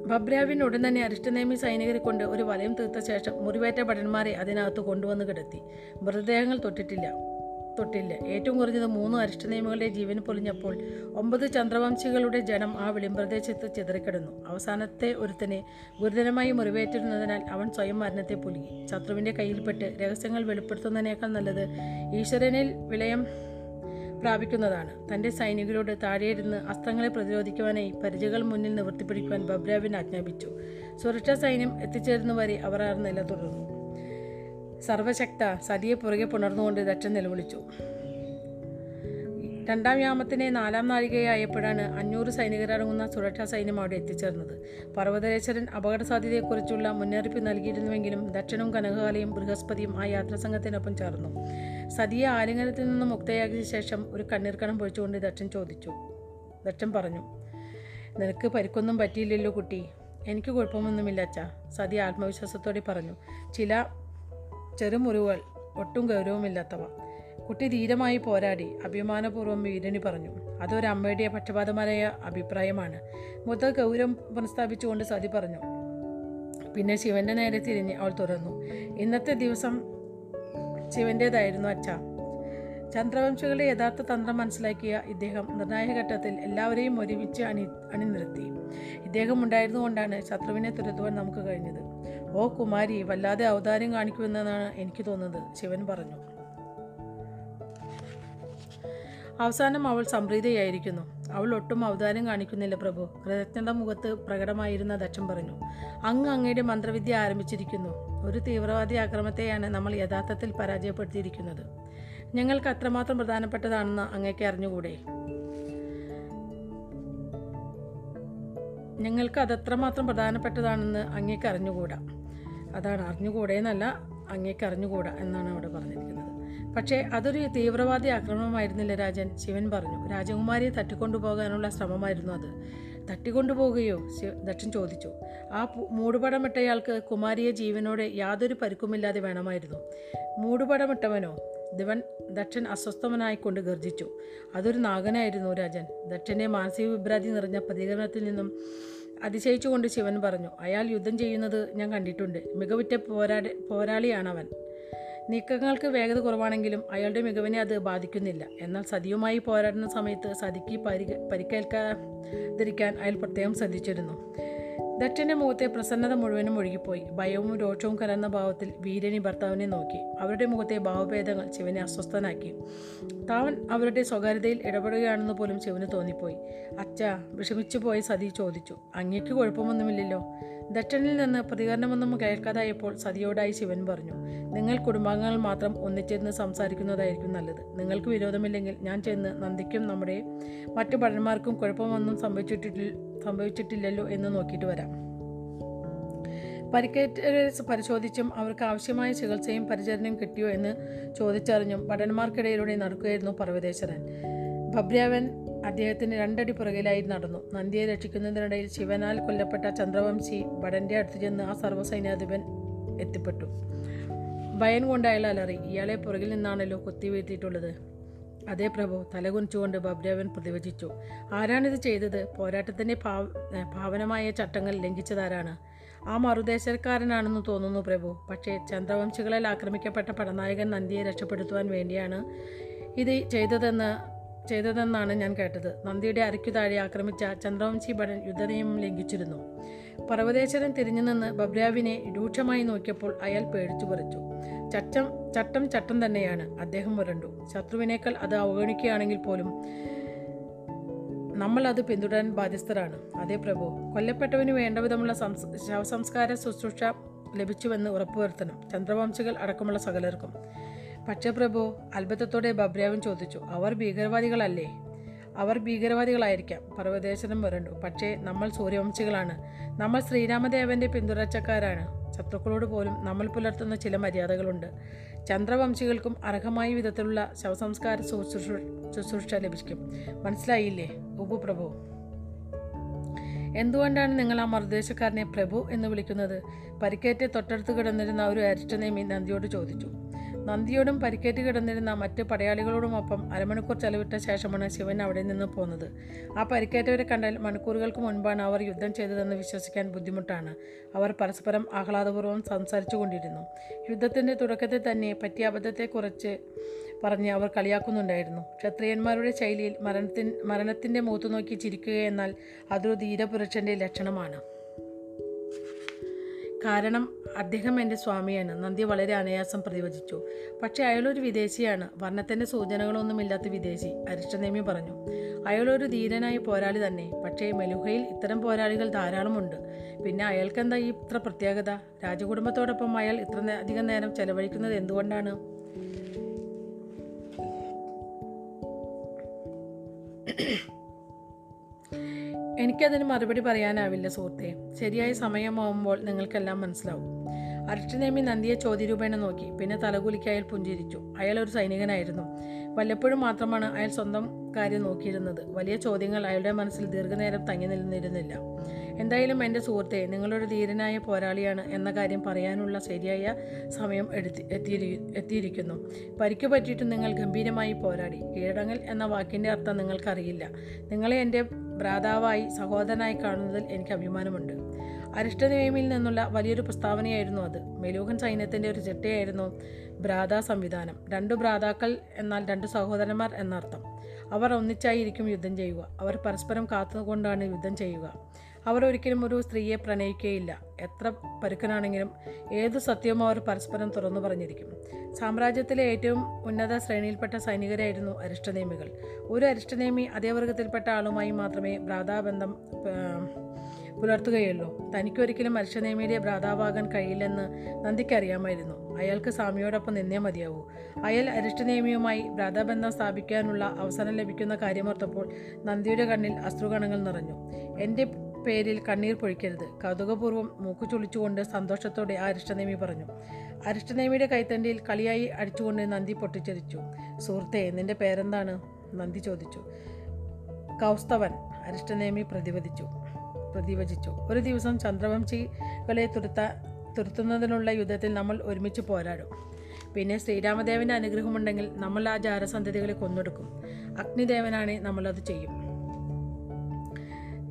ബബ്രാവിൻ ഉടൻ തന്നെ അരിഷ്ടനേമി സൈനികരെ കൊണ്ട് ഒരു വലയം തീർത്ത ശേഷം മുറിവേറ്റ ഭടന്മാരെ അതിനകത്ത് കൊണ്ടുവന്ന് കിടത്തി. മൃതദേഹങ്ങൾ തൊട്ടിട്ടില്ല. തൊട്ടില്ല. ഏറ്റവും കുറഞ്ഞത് മൂന്ന് അരിഷ്ടനിയമങ്ങളുടെ ജീവൻ പൊലിഞ്ഞപ്പോൾ ഒമ്പത് ചന്ദ്രവംശികളുടെ ജനം ആ വെളിമ്പ്രദേശത്ത് ചിതറിക്കിടന്നു. അവസാനത്തെ ഒരുത്തനെ ഗുരുതരമായി മുറിവേറ്റിരുന്നതിനാൽ അവൻ സ്വയം മരണത്തെ പുലുകി ശത്രുവിന്റെ കയ്യിൽപ്പെട്ട് രഹസ്യങ്ങൾ വെളിപ്പെടുത്തുന്നതിനേക്കാൾ നല്ലത് ഈശ്വരനിൽ വിലയം പ്രാപിക്കുന്നതാണ്. തന്റെ സൈനികരോട് താഴെയിരുന്ന് അസ്ത്രങ്ങളെ പ്രതിരോധിക്കുവാനായി പരിചകൾ മുന്നിൽ നിവർത്തിപ്പിടിക്കുവാൻ ബബ്രാവിൻ ആജ്ഞാപിച്ചു. സുരക്ഷാ സൈന്യം എത്തിച്ചേരുന്നവരെ അവർ ആ നില തുടർന്നു. സർവശക്ത സതിയെ പുറകെ പുണർന്നുകൊണ്ട് ദക്ഷൻ നിലവിളിച്ചു. രണ്ടാം യാമത്തിനെ നാലാം നാഴികയായപ്പോഴാണ് അഞ്ഞൂറ് സൈനികരടങ്ങുന്ന സുരക്ഷാ സൈന്യം അവിടെ എത്തിച്ചേർന്നത്. പർവതരേശ്വരൻ അപകട സാധ്യതയെക്കുറിച്ചുള്ള മുന്നറിയിപ്പ് നൽകിയിരുന്നുവെങ്കിലും ദക്ഷനും കനകകാലയും ബൃഹസ്പതിയും ആ യാത്രാസംഘത്തിനൊപ്പം ചേർന്നു. സതിയെ ആലിംഗനത്തിൽ നിന്ന് മുക്തയാക്കിയ ശേഷം ഒരു കണ്ണീർക്കണം പൊഴിച്ചുകൊണ്ട് ദക്ഷൻ ചോദിച്ചു. ദക്ഷൻ പറഞ്ഞു നിനക്ക് പരിക്കൊന്നും പറ്റിയില്ലല്ലോ കുട്ടി. എനിക്ക് കുഴപ്പമൊന്നുമില്ല അച്ഛ സതി ആത്മവിശ്വാസത്തോടെ പറഞ്ഞു. ചില ചെറുമുറിവുകൾ ഒട്ടും ഗൗരവമില്ലാത്തവ. കുട്ടി ധീരമായി പോരാടി അഭിമാനപൂർവം വീരനി പറഞ്ഞു. അതൊരമ്മയുടെ പക്ഷപാതമായ അഭിപ്രായമാണ്. മുത ഗൗരവം പുനഃസ്ഥാപിച്ചുകൊണ്ട് സതി പറഞ്ഞു. പിന്നെ ശിവന്റെ നേരെ തിരിഞ്ഞ് അവൾ തുറന്നു ഇന്നത്തെ ദിവസം ശിവന്റേതായിരുന്നു അച്ഛ. ചന്ദ്രവംശികളുടെ യഥാർത്ഥ തന്ത്രം മനസ്സിലാക്കിയ ഇദ്ദേഹം നിർണായക ഘട്ടത്തിൽ എല്ലാവരെയും ഒരുമിച്ച് അണി അണിനിർത്തി ഇദ്ദേഹം ഉണ്ടായിരുന്നുകൊണ്ടാണ് ശത്രുവിനെ തുരത്തുവാൻ നമുക്ക് കഴിഞ്ഞത്. ഓ കുമാരി വല്ലാതെ അവതാരം കാണിക്കുമെന്നാണ് എനിക്ക് തോന്നുന്നത് ശിവൻ പറഞ്ഞു. അവസാനം അവൾ സംപ്രീതയായിരിക്കുന്നു. അവൾ ഒട്ടും അവതാരം കാണിക്കുന്നില്ല പ്രഭു. കൃതജ്ഞത മുഖത്ത് പ്രകടമായിരുന്ന ദക്ഷൻ പറഞ്ഞു അങ്ങ് അങ്ങയുടെ മന്ത്രവിദ്യ ആരംഭിച്ചിരിക്കുന്നു. ഒരു തീവ്രവാദി ആക്രമത്തെയാണ് നമ്മൾ യഥാർത്ഥത്തിൽ പരാജയപ്പെടുത്തിയിരിക്കുന്നത്. ഞങ്ങൾക്ക് അത്രമാത്രം പ്രധാനപ്പെട്ടതാണെന്ന് അങ്ങേക്ക് അറിഞ്ഞുകൂടെ? ഞങ്ങൾക്ക് അതത്രമാത്രം പ്രധാനപ്പെട്ടതാണെന്ന് അങ്ങേക്ക് അറിഞ്ഞുകൂടാ? അതാണ് അറിഞ്ഞുകൂടെ എന്നല്ല അങ്ങേക്ക് അറിഞ്ഞുകൂടാ എന്നാണ് അവിടെ പറഞ്ഞിരിക്കുന്നത്. പക്ഷേ അതൊരു തീവ്രവാദി ആക്രമണമായിരുന്നില്ല രാജൻ ശിവൻ പറഞ്ഞു. രാജകുമാരിയെ തട്ടിക്കൊണ്ടുപോകാനുള്ള ശ്രമമായിരുന്നു അത്. തട്ടിക്കൊണ്ടുപോകുകയോ? ദക്ഷൻ ചോദിച്ചു. ആ മൂടുപടമിട്ടയാൾക്ക് കുമാരിയെ ജീവനോടെ യാതൊരു പരുക്കുമില്ലാതെ വേണമായിരുന്നു. മൂടുപടമിട്ടവനോ? ദിവൻ ദക്ഷൻ അസ്വസ്ഥവനായിക്കൊണ്ട് ഗർജിച്ചു. അതൊരു നാഗനായിരുന്നു രാജൻ. ദക്ഷന്റെ മാനസിക വിഭ്രാന്തി നിറഞ്ഞ പ്രതികരണത്തിൽ നിന്നും അതിശയിച്ചുകൊണ്ട് ശിവൻ പറഞ്ഞു അയാൾ യുദ്ധം ചെയ്യുന്നത് ഞാൻ കണ്ടിട്ടുണ്ട്. മികവുറ്റ പോരാടി പോരാളിയാണവൻ. നീക്കങ്ങൾക്ക് വേഗത കുറവാണെങ്കിലും അയാളുടെ മികവിനെ അത് ബാധിക്കുന്നില്ല. എന്നാൽ സതിയുമായി പോരാടുന്ന സമയത്ത് സതിക്ക് പരി പരിക്കേൽക്കാതിരിക്കാൻ അയാൾ പ്രത്യേകം ശ്രദ്ധിച്ചിരുന്നു. ദക്ഷന്റെ മുഖത്തെ പ്രസന്നത മുഴുവനും ഒഴുകിപ്പോയി. ഭയവും രോഷവും കലർന്ന ഭാവത്തിൽ വീരനി ഭർത്താവിനെ നോക്കി. അവരുടെ മുഖത്തെ ഭാവഭേദങ്ങൾ ശിവനെ അസ്വസ്ഥനാക്കി. താവൻ അവരുടെ സ്വകാര്യതയിൽ ഇടപെടുകയാണെന്ന് പോലും ശിവന് തോന്നിപ്പോയി. അച്ഛ വിഷമിച്ചു പോയി സതി ചോദിച്ചു. അങ്ങേക്ക് കുഴപ്പമൊന്നുമില്ലല്ലോ. ദക്ഷനിൽ നിന്ന് പ്രതികരണമൊന്നും കേൾക്കാതായപ്പോൾ സതിയോടായി ശിവൻ പറഞ്ഞു നിങ്ങൾ കുടുംബാംഗങ്ങൾ മാത്രം ഒന്നിച്ചിരുന്ന് സംസാരിക്കുന്നതായിരിക്കും നല്ലത്. നിങ്ങൾക്ക് വിരോധമില്ലെങ്കിൽ ഞാൻ ചെന്ന് നന്ദിക്കും നമ്മുടെ മറ്റു ഭടന്മാർക്കും കുഴപ്പമൊന്നും സംഭവിച്ചിട്ടില്ല സംഭവിച്ചിട്ടില്ലല്ലോ എന്ന് നോക്കിയിട്ട് വരാം. പരിക്കേറ്റവരെ പരിശോധിച്ചും അവർക്ക് ആവശ്യമായ ചികിത്സയും പരിചരണയും കിട്ടിയോ എന്ന് ചോദിച്ചറിഞ്ഞും ഭടന്മാർക്കിടയിലൂടെ നടക്കുകയായിരുന്നു പർവതേശ്വരൻ. ഭബ്രാവൻ അദ്ദേഹത്തിന് രണ്ടടി പുറകിലായി നടന്നു. നന്ദിയെ രക്ഷിക്കുന്നതിനിടയിൽ ശിവനാൽ കൊല്ലപ്പെട്ട ചന്ദ്രവംശി ഭടന്റെ അടുത്ത് ചെന്ന് ആ സർവസൈന്യാധിപൻ എത്തിപ്പെട്ടു. ഭയം കൊണ്ട് അലറി. ഇയാളെ പുറകിൽ നിന്നാണല്ലോ കുത്തിവീഴ്ത്തിയിട്ടുള്ളത്. അതേ പ്രഭു തലകുനിച്ചുകൊണ്ട് ബബ്രേവൻ പ്രതിവചിച്ചു. ആരാണിത് ചെയ്തത്? പോരാട്ടത്തിന്റെ ഭാവ ഭാവനമായ ചട്ടങ്ങൾ ലംഘിച്ചതാരാണ്? ആ മറുദേശക്കാരനാണെന്ന് തോന്നുന്നു പ്രഭു. പക്ഷേ ചന്ദ്രവംശികളാൽ ആക്രമിക്കപ്പെട്ട പടനായകൻ നന്ദിയെ രക്ഷപ്പെടുത്തുവാൻ വേണ്ടിയാണ് ഇത് ചെയ്തതെന്ന് ചെയ്തതെന്നാണ് ഞാൻ കേട്ടത്. നന്ദിയുടെ അരയ്ക്കു താഴെ ആക്രമിച്ച ചന്ദ്രവംശി ഭടൻ യുദ്ധനിയമം ലംഘിച്ചിരുന്നു. പർവതേശ്വരൻ തിരിഞ്ഞു നിന്ന് ബബ്രാവിനെ രൂക്ഷമായി നോക്കിയപ്പോൾ അയാൾ പേടിച്ചു പറിച്ചു. ചട്ടം ചട്ടം ചട്ടം തന്നെയാണ്. അദ്ദേഹം വരണ്ടു. ശത്രുവിനേക്കാൾ അത് അവഗണിക്കുകയാണെങ്കിൽ പോലും നമ്മൾ അത് പിന്തുടരാൻ ബാധ്യസ്ഥരാണ്. അതേ പ്രഭു കൊല്ലപ്പെട്ടവന് വേണ്ടവിധമുള്ള സംസ് ശവസംസ്കാര ശുശ്രൂഷ ലഭിച്ചുവെന്ന് ഉറപ്പുവരുത്തണം. ചന്ദ്രവംശികൾ അടക്കമുള്ള സകലർക്കും. പക്ഷേ പ്രഭു അത്ഭുതത്തോടെ ബബ്രാവൻ ചോദിച്ചു അവർ ഭീകരവാദികളല്ലേ? അവർ ഭീകരവാദികളായിരിക്കാം. പർവതേശ്വരം വരണ്ടു. പക്ഷേ നമ്മൾ സൂര്യവംശികളാണ്. നമ്മൾ ശ്രീരാമദേവന്റെ പിന്തുടർച്ചക്കാരാണ്. ശത്രുക്കളോട് പോലും നമ്മൾ പുലർത്തുന്ന ചില മര്യാദകളുണ്ട്. ചന്ദ്രവംശികൾക്കും അർഹമായ വിധത്തിലുള്ള ശവസംസ്കാര ശുശ്രൂഷ ശുശ്രൂഷ ലഭിക്കും. മനസ്സിലായില്ലേ? ഉപപ്രഭു എന്തുകൊണ്ടാണ് നിങ്ങൾ ആ മറുദേശക്കാരനെ പ്രഭു എന്ന് വിളിക്കുന്നത്? പരിക്കേറ്റ് തൊട്ടടുത്ത് കിടന്നിരുന്ന ഒരു അരിഷ്ടനേമി നന്ദിയോട് ചോദിച്ചു. നന്ദിയോടും പരിക്കേറ്റ് കിടന്നിരുന്ന മറ്റ് പടയാളികളോടുമൊപ്പം അരമണിക്കൂർ ചെലവിട്ട ശേഷമാണ് ശിവൻ അവിടെ നിന്ന് പോകുന്നത് ആ പരിക്കേറ്റവരെ കണ്ടാൽ മണിക്കൂറുകൾക്ക് മുൻപാണ് അവർ യുദ്ധം ചെയ്തതെന്ന് വിശ്വസിക്കാൻ ബുദ്ധിമുട്ടാണ്. അവർ പരസ്പരം ആഹ്ലാദപൂർവം സംസാരിച്ചു കൊണ്ടിരുന്നു. യുദ്ധത്തിന്റെ തുടക്കത്തിൽ തന്നെ പറ്റിയ അബദ്ധത്തെക്കുറിച്ച് പറഞ്ഞ് അവർ കളിയാക്കുന്നുണ്ടായിരുന്നു. ക്ഷത്രിയന്മാരുടെ ശൈലിയിൽ മരണത്തിൻ മരണത്തിന്റെ മുഖത്ത് നോക്കി ചിരിക്കുക എന്നാൽ അതൊരു ധീരപുരുഷന്റെ ലക്ഷണമാണ്. കാരണം അദ്ദേഹം എന്റെ സ്വാമിയാണ്. നന്ദി വളരെ അനായാസം പ്രതിവചിച്ചു. പക്ഷേ അയാളൊരു വിദേശിയാണ്. വർണത്തിന്റെ സൂചനകളൊന്നുമില്ലാത്ത വിദേശി അരിഷ്ടനേമി പറഞ്ഞു. അയാളൊരു ധീരനായ പോരാളി തന്നെ. പക്ഷേ മെലുഹയിൽ ഇത്തരം പോരാളികൾ ധാരാളമുണ്ട്. പിന്നെ അയാൾക്കെന്താ ഈ ഇത്ര പ്രത്യേകത? രാജകുടുംബത്തോടൊപ്പം അയാൾ ഇത്ര അധികം നേരം ചെലവഴിക്കുന്നത് എന്തുകൊണ്ടാണ്? എനിക്കതിന് മറുപടി പറയാനാവില്ല സുഹൃത്തെ. ശരിയായ സമയമാവുമ്പോൾ നിങ്ങൾക്കെല്ലാം മനസ്സിലാവും. അരിഷ്ടനേമി നന്ദിയെ ചോദ്യരൂപേണ നോക്കി. പിന്നെ തലകുലിക്ക് അയാൾ പുഞ്ചിരിച്ചു. അയാൾ ഒരു സൈനികനായിരുന്നു. വല്ലപ്പോഴും മാത്രമാണ് അയാൾ സ്വന്തം കാര്യം നോക്കിയിരുന്നത്. വലിയ ചോദ്യങ്ങൾ അയാളുടെ മനസ്സിൽ ദീർഘനേരം തങ്ങി നിന്നിരുന്നില്ല. എന്തായാലും എന്റെ സുഹൃത്തെ നിങ്ങളൊരു ധീരനായ പോരാളിയാണ് എന്ന കാര്യം പറയാനുള്ള ശരിയായ സമയം എടുത്തി എത്തിയിരി എത്തിയിരിക്കുന്നു. പരിക്ക് പറ്റിയിട്ട് നിങ്ങൾ ഗംഭീരമായി പോരാടി. കീഴടങ്ങൽ എന്ന വാക്കിന്റെ അർത്ഥം നിങ്ങൾക്കറിയില്ല. നിങ്ങളെ എന്റെ ഭ്രാതാവായി സഹോദരനായി കാണുന്നതിൽ എനിക്ക് അഭിമാനമുണ്ട്. അരിഷ്ടനേമിയിൽ നിന്നുള്ള വലിയൊരു പ്രസ്താവനയായിരുന്നു അത്. മെലൂഹൻ സൈന്യത്തിന്റെ ഒരു ചിട്ടയായിരുന്നു ഭ്രാത സംവിധാനം. രണ്ടു ഭ്രാതാക്കൾ എന്നാൽ രണ്ട് സഹോദരന്മാർ എന്നർത്ഥം. അവർ ഒന്നിച്ചായിരിക്കും യുദ്ധം ചെയ്യുക. അവർ പരസ്പരം കാത്തുകൊണ്ടാണ് യുദ്ധം ചെയ്യുക. അവർ ഒരിക്കലും ഒരു സ്ത്രീയെ പ്രണയിക്കുകയില്ല എത്ര പരുക്കനാണെങ്കിലും ഏത് സത്യവും അവർ പരസ്പരം തുറന്നു പറഞ്ഞിരിക്കും. സാമ്രാജ്യത്തിലെ ഏറ്റവും ഉന്നത ശ്രേണിയിൽപ്പെട്ട സൈനികരായിരുന്നു അരിഷ്ടനേമികൾ ഒരു അരിഷ്ടനേമി അതേ വർഗത്തിൽപ്പെട്ട ആളുമായി മാത്രമേ ഭ്രാതാബന്ധം ഏർ, പുലർത്തുകയുള്ളൂ തനിക്കൊരിക്കലും അരിഷ്ടനേമിയുടെ ഭ്രാതാവാകാൻ കഴിയില്ലെന്ന് നന്ദിക്ക് അറിയാമായിരുന്നു അയാൾക്ക് സ്വാമിയോടൊപ്പം നിന്നേ മതിയാവൂ. അയാൾ അരിഷ്ടനേമിയുമായി ഭ്രാതാബന്ധം സ്ഥാപിക്കാനുള്ള അവസരം ലഭിക്കുന്ന കാര്യമോർത്തപ്പോൾ നന്ദിയുടെ കണ്ണിൽ അശ്രുകണങ്ങൾ നിറഞ്ഞു. എന്റെ പേരിൽ കണ്ണീർ പൊഴിക്കരുത്. കൗതുകപൂർവം മൂക്കു ചുളിച്ചുകൊണ്ട് സന്തോഷത്തോടെ ആ അരിഷ്ടനേമി പറഞ്ഞു. അരിഷ്ടനേമിയുടെ കൈത്തണ്ടിയിൽ കളിയായി അടിച്ചുകൊണ്ട് നന്ദി പൊട്ടിച്ചെറിച്ചു സുഹൃത്തെ നിന്റെ പേരെന്താണ്? നന്ദി ചോദിച്ചു. കൗസ്തവൻ. അരിഷ്ടനേമി പ്രതിവദിച്ചു. പ്രതിവചിച്ചു. ഒരു ദിവസം ചന്ദ്രവംശികളെ തുരുത്ത തുരുത്തുന്നതിനുള്ള യുദ്ധത്തിൽ നമ്മൾ ഒരുമിച്ച് പോരാടും. പിന്നെ ശ്രീരാമദേവന്റെ അനുഗ്രഹമുണ്ടെങ്കിൽ നമ്മൾ ആ ജാരസന്ധതികളെ കൊന്നൊടുക്കും. അഗ്നിദേവനാണ് നമ്മളത് ചെയ്യും.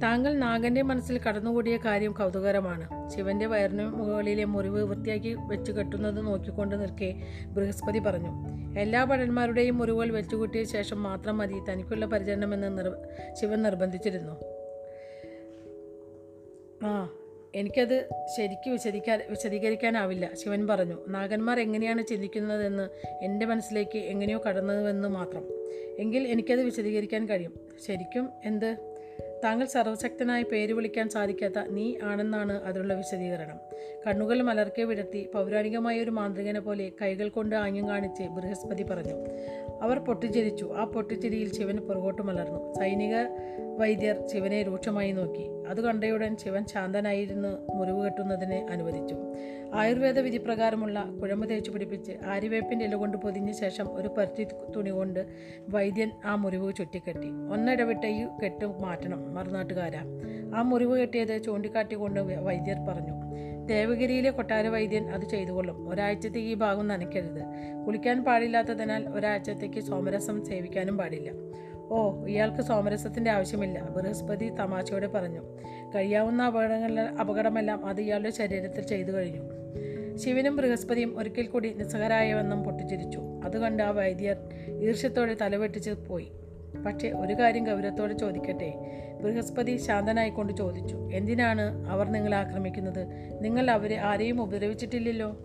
താങ്കൾ നാഗന്റെ മനസ്സിൽ കടന്നുകൂടിയ കാര്യം കൗതുകരമാണ് ശിവന്റെ വയറിന് മുകളിലെ മുറിവ് വൃത്തിയാക്കി വെച്ച് കെട്ടുന്നത് നോക്കിക്കൊണ്ട് നിൽക്കെ ബൃഹസ്പതി പറഞ്ഞു എല്ലാ ഭടന്മാരുടെയും മുറിവുകൾ വെച്ചുകൂട്ടിയ ശേഷം മാത്രം മതി. തനിക്കുള്ള പരിചരണമെന്ന് നിർ ശിവൻ നിർബന്ധിച്ചിരുന്നു. ആ എനിക്കത് ശരിക്ക് വിശദിക്കാൻ വിശദീകരിക്കാനാവില്ല. ശിവൻ പറഞ്ഞു നാഗന്മാർ എങ്ങനെയാണ് ചിന്തിക്കുന്നതെന്ന് എന്റെ മനസ്സിലേക്ക് എങ്ങനെയോ കടന്നതെന്ന് മാത്രം. എങ്കിൽ എനിക്കത് വിശദീകരിക്കാൻ കഴിയും. ശരിക്കും? എന്ത്? താങ്കൾ സർവശക്തനായി പേര് വിളിക്കാൻ സാധിക്കാത്ത നീ ആണെന്നാണ് അതിനുള്ള വിശദീകരണം. കണ്ണുകൾ മലർക്കെ വിടർത്തി പൗരാണികമായ ഒരു മാന്ത്രികനെ പോലെ കൈകൾ കൊണ്ട് ആംഗ്യം കാണിച്ച് ബൃഹസ്പതി പറഞ്ഞു അവർ പൊട്ടിച്ചിരിച്ചു. ആ പൊട്ടിച്ചിരിയിൽ ശിവൻ പുറകോട്ട് മലർന്നു. സൈനിക വൈദ്യർ ശിവനെ രൂക്ഷമായി നോക്കി. അത് കണ്ടയുടൻ ശിവൻ ശാന്തനായിരുന്നു മുറിവ് കെട്ടുന്നതിന് അനുവദിച്ചു. ആയുർവേദ വിധി പ്രകാരമുള്ള കുഴമ്പ് തേച്ചു പിടിപ്പിച്ച് ആര്യവേപ്പിന്റെ ഇല കൊണ്ട് പൊതിഞ്ഞ ശേഷം ഒരു പരുത്തി തുണി കൊണ്ട് വൈദ്യൻ ആ മുറിവ് ചുറ്റിക്കെട്ടി. ഒന്നിടവിട്ട ഈ കെട്ട് മാറ്റണം മറുനാട്ടുകാരാ. ആ മുറിവ് കെട്ടിയത് ചൂണ്ടിക്കാട്ടിക്കൊണ്ട് വൈദ്യർ പറഞ്ഞു ദേവഗിരിയിലെ കൊട്ടാര വൈദ്യൻ അത് ചെയ്തുകൊള്ളും. ഒരാഴ്ചത്തേക്ക് ഈ ഭാഗം നനയ്ക്കരുത്. കുളിക്കാൻ പാടില്ലാത്തതിനാൽ ഒരാഴ്ചത്തേക്ക് സോമരസം സേവിക്കാനും പാടില്ല. ഓ ഇയാൾക്ക് സോമരസത്തിന്റെ ആവശ്യമില്ല. ബൃഹസ്പതി തമാശയോടെ പറഞ്ഞു. കഴിയാവുന്ന അപകടങ്ങൾ അപകടമെല്ലാം അത് ഇയാളുടെ ശരീരത്തിൽ ചെയ്തു കഴിഞ്ഞു. ശിവനും ബൃഹസ്പതിയും ഒരിക്കൽ കൂടി നിസ്സഹരായവെന്നും പൊട്ടിച്ചിരിച്ചു. അത് കണ്ട് ആ വൈദ്യർ ഈർഷ്യത്തോടെ തലവെട്ടിച്ച് പോയി. പക്ഷേ ഒരു കാര്യം ഗൗരവത്തോടെ ചോദിക്കട്ടെ? ബൃഹസ്പതി ശാന്തനായിക്കൊണ്ട് ചോദിച്ചു. എന്തിനാണ് അവർ നിങ്ങളെ ആക്രമിക്കുന്നത്? നിങ്ങൾ അവരെ ആരെയും ഉപദ്രവിച്ചിട്ടില്ലല്ലോ.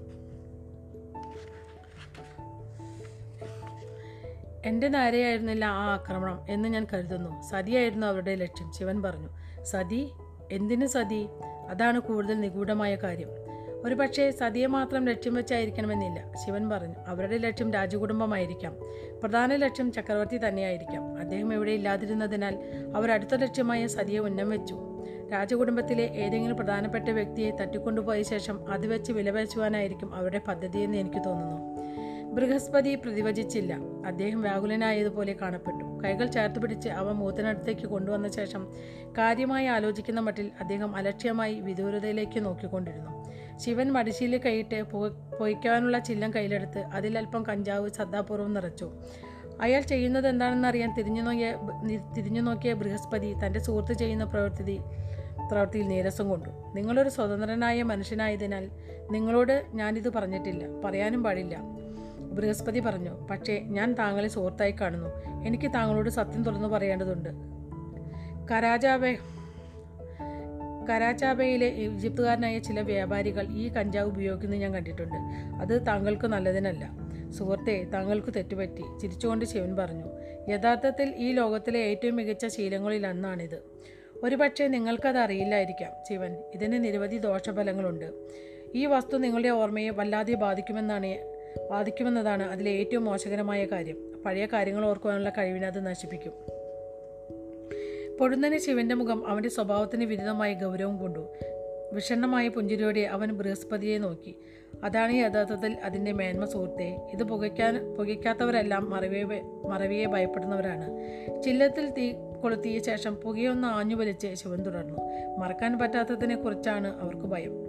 എന്റെ നേരെയായിരുന്നില്ല ആ ആക്രമണം എന്ന് ഞാൻ കരുതുന്നു. സതിയായിരുന്നു അവരുടെ ലക്ഷ്യം ശിവൻ പറഞ്ഞു. സതി എന്തിനു സതി? അതാണ് കൂടുതൽ നിഗൂഢമായ കാര്യം. ഒരു പക്ഷേ സതിയെ മാത്രം ലക്ഷ്യം വെച്ചായിരിക്കണമെന്നില്ല ശിവൻ പറഞ്ഞു. അവരുടെ ലക്ഷ്യം രാജകുടുംബമായിരിക്കാം. പ്രധാന ലക്ഷ്യം ചക്രവർത്തി തന്നെയായിരിക്കാം. അദ്ദേഹം ഇവിടെ ഇല്ലാതിരുന്നതിനാൽ അവർ അടുത്ത ലക്ഷ്യമായ സതിയെ ഉന്നം വെച്ചു. രാജകുടുംബത്തിലെ ഏതെങ്കിലും പ്രധാനപ്പെട്ട വ്യക്തിയെ തട്ടിക്കൊണ്ടുപോയ ശേഷം അത് വെച്ച് വിലപേശുവാനായിരിക്കും അവരുടെ പദ്ധതിയെന്ന് എനിക്ക് തോന്നുന്നു. ബൃഹസ്പതി പ്രതിവചിച്ചില്ല. അദ്ദേഹം വ്യാകുലനായതുപോലെ കാണപ്പെട്ടു. കൈകൾ ചേർത്ത് പിടിച്ച് അവ മൂത്തനടുത്തേക്ക് കൊണ്ടുവന്ന ശേഷം കാര്യമായി ആലോചിക്കുന്ന മട്ടിൽ അദ്ദേഹം അലക്ഷ്യമായി വിദൂരതയിലേക്ക് നോക്കിക്കൊണ്ടിരുന്നു. ശിവൻ മടിശീലിൽ കൈയിട്ട് പൊയ്ക്കാനുള്ള ചില്ലം കയ്യിലെടുത്ത് അതിലൽപ്പം കഞ്ചാവ് ശ്രദ്ധാപൂർവം നിറച്ചു. അയാൾ ചെയ്യുന്നത് എന്താണെന്ന് അറിയാൻ തിരിഞ്ഞു നോക്കിയ തിരിഞ്ഞു നോക്കിയ ബൃഹസ്പതി തന്റെ സുഹൃത്ത് ചെയ്യുന്ന പ്രവൃത്തി പ്രവൃത്തിയിൽ നീരസം കൊണ്ടു. നിങ്ങളൊരു സ്വതന്ത്രനായ മനുഷ്യനായതിനാൽ നിങ്ങളോട് ഞാനിത് പറഞ്ഞിട്ടില്ല. പറയാനും പാടില്ല. ബൃഹസ്പതി പറഞ്ഞു പക്ഷേ ഞാൻ താങ്കളെ സുഹൃത്തായി കാണുന്നു. എനിക്ക് താങ്കളോട് സത്യം തുറന്നു പറയേണ്ടതുണ്ട്. കരാചാബ കരാച്ചാബയിലെ ഈജിപ്തുകാരനായ ചില വ്യാപാരികൾ ഈ കഞ്ചാവ് ഉപയോഗിക്കുന്നത് ഞാൻ കണ്ടിട്ടുണ്ട്. അത് താങ്കൾക്ക് നല്ലതിനല്ല. സുഹൃത്തെ താങ്കൾക്ക് തെറ്റുപറ്റി. ചിരിച്ചുകൊണ്ട് ശിവൻ പറഞ്ഞു യഥാർത്ഥത്തിൽ ഈ ലോകത്തിലെ ഏറ്റവും മികച്ച ശീലങ്ങളിൽ ഒന്നാണിത്. ഒരുപക്ഷെ നിങ്ങൾക്കത് അറിയില്ലായിരിക്കാം ശിവൻ. ഇതിന് നിരവധി ദോഷഫലങ്ങളുണ്ട്. ഈ വസ്തു നിങ്ങളുടെ ഓർമ്മയെ വല്ലാതെ ബാധിക്കുമെന്നാണ് ബാധിക്കുമെന്നതാണ് അതിലെ ഏറ്റവും മോശകരമായ കാര്യം. പഴയ കാര്യങ്ങൾ ഓർക്കുവാനുള്ള കഴിവിനെ അത് നശിപ്പിക്കും. പൊടുന്നനെ ശിവന്റെ മുഖം അവന്റെ സ്വഭാവത്തിന് വിരുദ്ധമായി ഗൗരവം കൊണ്ടു. വിഷണ്ണമായ പുഞ്ചിരിയോടെ അവൻ ബൃഹസ്പതിയെ നോക്കി. അതാണ് യഥാർത്ഥത്തിൽ അതിന്റെ മേന്മ സുഹൃത്തെ. ഇത് പുകയ്ക്കാൻ പുകയ്ക്കാത്തവരെല്ലാം മറവിയെ മറവിയെ ഭയപ്പെടുന്നവരാണ്. ചില്ലത്തിൽ തീ കൊളുത്തിയ ശേഷം പുകയൊന്ന് ആഞ്ഞു വലിച്ച് ശിവൻ തുടർന്നു. മറക്കാൻ പറ്റാത്തതിനെ കുറിച്ചാണ് അവർക്ക് ഭയം.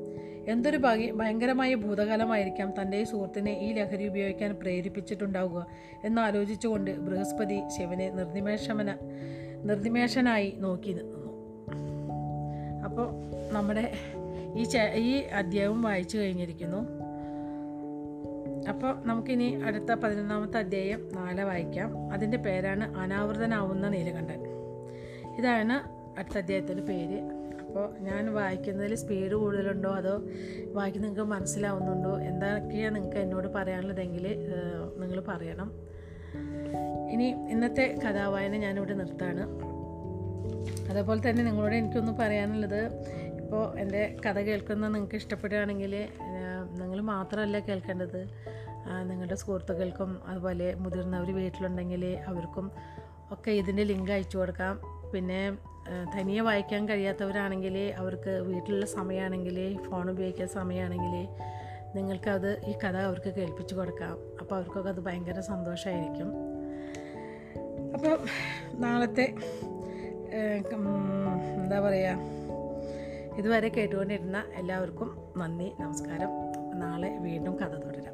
എന്തൊരു ഭാഗ്യ ഭയങ്കരമായ ഭൂതകാലമായിരിക്കാം തന്റെ സുഹൃത്തിനെ ഈ ലഹരി ഉപയോഗിക്കാൻ പ്രേരിപ്പിച്ചിട്ടുണ്ടാവുക എന്നാലോചിച്ചുകൊണ്ട് ബൃഹസ്പതി ശിവനെ നിർനിമേഷമന നിർനിമേഷനായി നോക്കി നിന്നു. അപ്പോൾ നമ്മുടെ ഈ ഈ അധ്യായവും വായിച്ചു കഴിഞ്ഞിരിക്കുന്നു. അപ്പോൾ നമുക്കിനി അടുത്ത പതിനൊന്നാമത്തെ അധ്യായം നാളെ വായിക്കാം. അതിന്റെ പേരാണ് അനാവൃതനാവുന്ന നീലകണ്ഠൻ. ഇതാണ് അടുത്ത അധ്യായത്തിന്റെ പേര്. അപ്പോൾ ഞാൻ വായിക്കുന്നതിൽ സ്പീഡ് കൂടുതലുണ്ടോ? അതോ വായിക്കുന്ന നിങ്ങൾക്ക് മനസ്സിലാവുന്നുണ്ടോ? എന്തൊക്കെയാണ് നിങ്ങൾക്ക് എന്നോട് പറയാനുള്ളതെങ്കിൽ നിങ്ങൾ പറയണം. ഇനി ഇന്നത്തെ കഥാവായന ഞാനിവിടെ നിർത്താണ്. അതേപോലെ തന്നെ നിങ്ങളോട് എനിക്കൊന്ന് പറയാനുള്ളത് ഇപ്പോൾ എന്റെ കഥ കേൾക്കുന്ന നിങ്ങൾക്ക് ഇഷ്ടപ്പെടുകയാണെങ്കിൽ നിങ്ങൾ മാത്രമല്ല കേൾക്കേണ്ടത് നിങ്ങളുടെ സുഹൃത്തുക്കൾക്കും അതുപോലെ മുതിർന്നവർ വീട്ടിലുണ്ടെങ്കിൽ അവർക്കും ഒക്കെ ഇതിന്റെ ലിങ്ക് അയച്ചു കൊടുക്കാം. പിന്നെ തനിയെ വായിക്കാൻ കഴിയാത്തവരാണെങ്കിൽ അവർക്ക് വീട്ടിലുള്ള സമയമാണെങ്കിൽ ഫോൺ ഉപയോഗിക്കുന്ന സമയമാണെങ്കിൽ നിങ്ങൾക്കത് ഈ കഥ അവർക്ക് കേൾപ്പിച്ചു കൊടുക്കാം. അപ്പോൾ അവർക്കൊക്കെ അത് ഭയങ്കര സന്തോഷമായിരിക്കും അപ്പോൾ നാളത്തെ എന്താ പറയുക ഇതുവരെ കേട്ടുകൊണ്ടിരുന്ന എല്ലാവർക്കും നന്ദി നമസ്കാരം. നാളെ വീണ്ടും കഥ തുടരാം.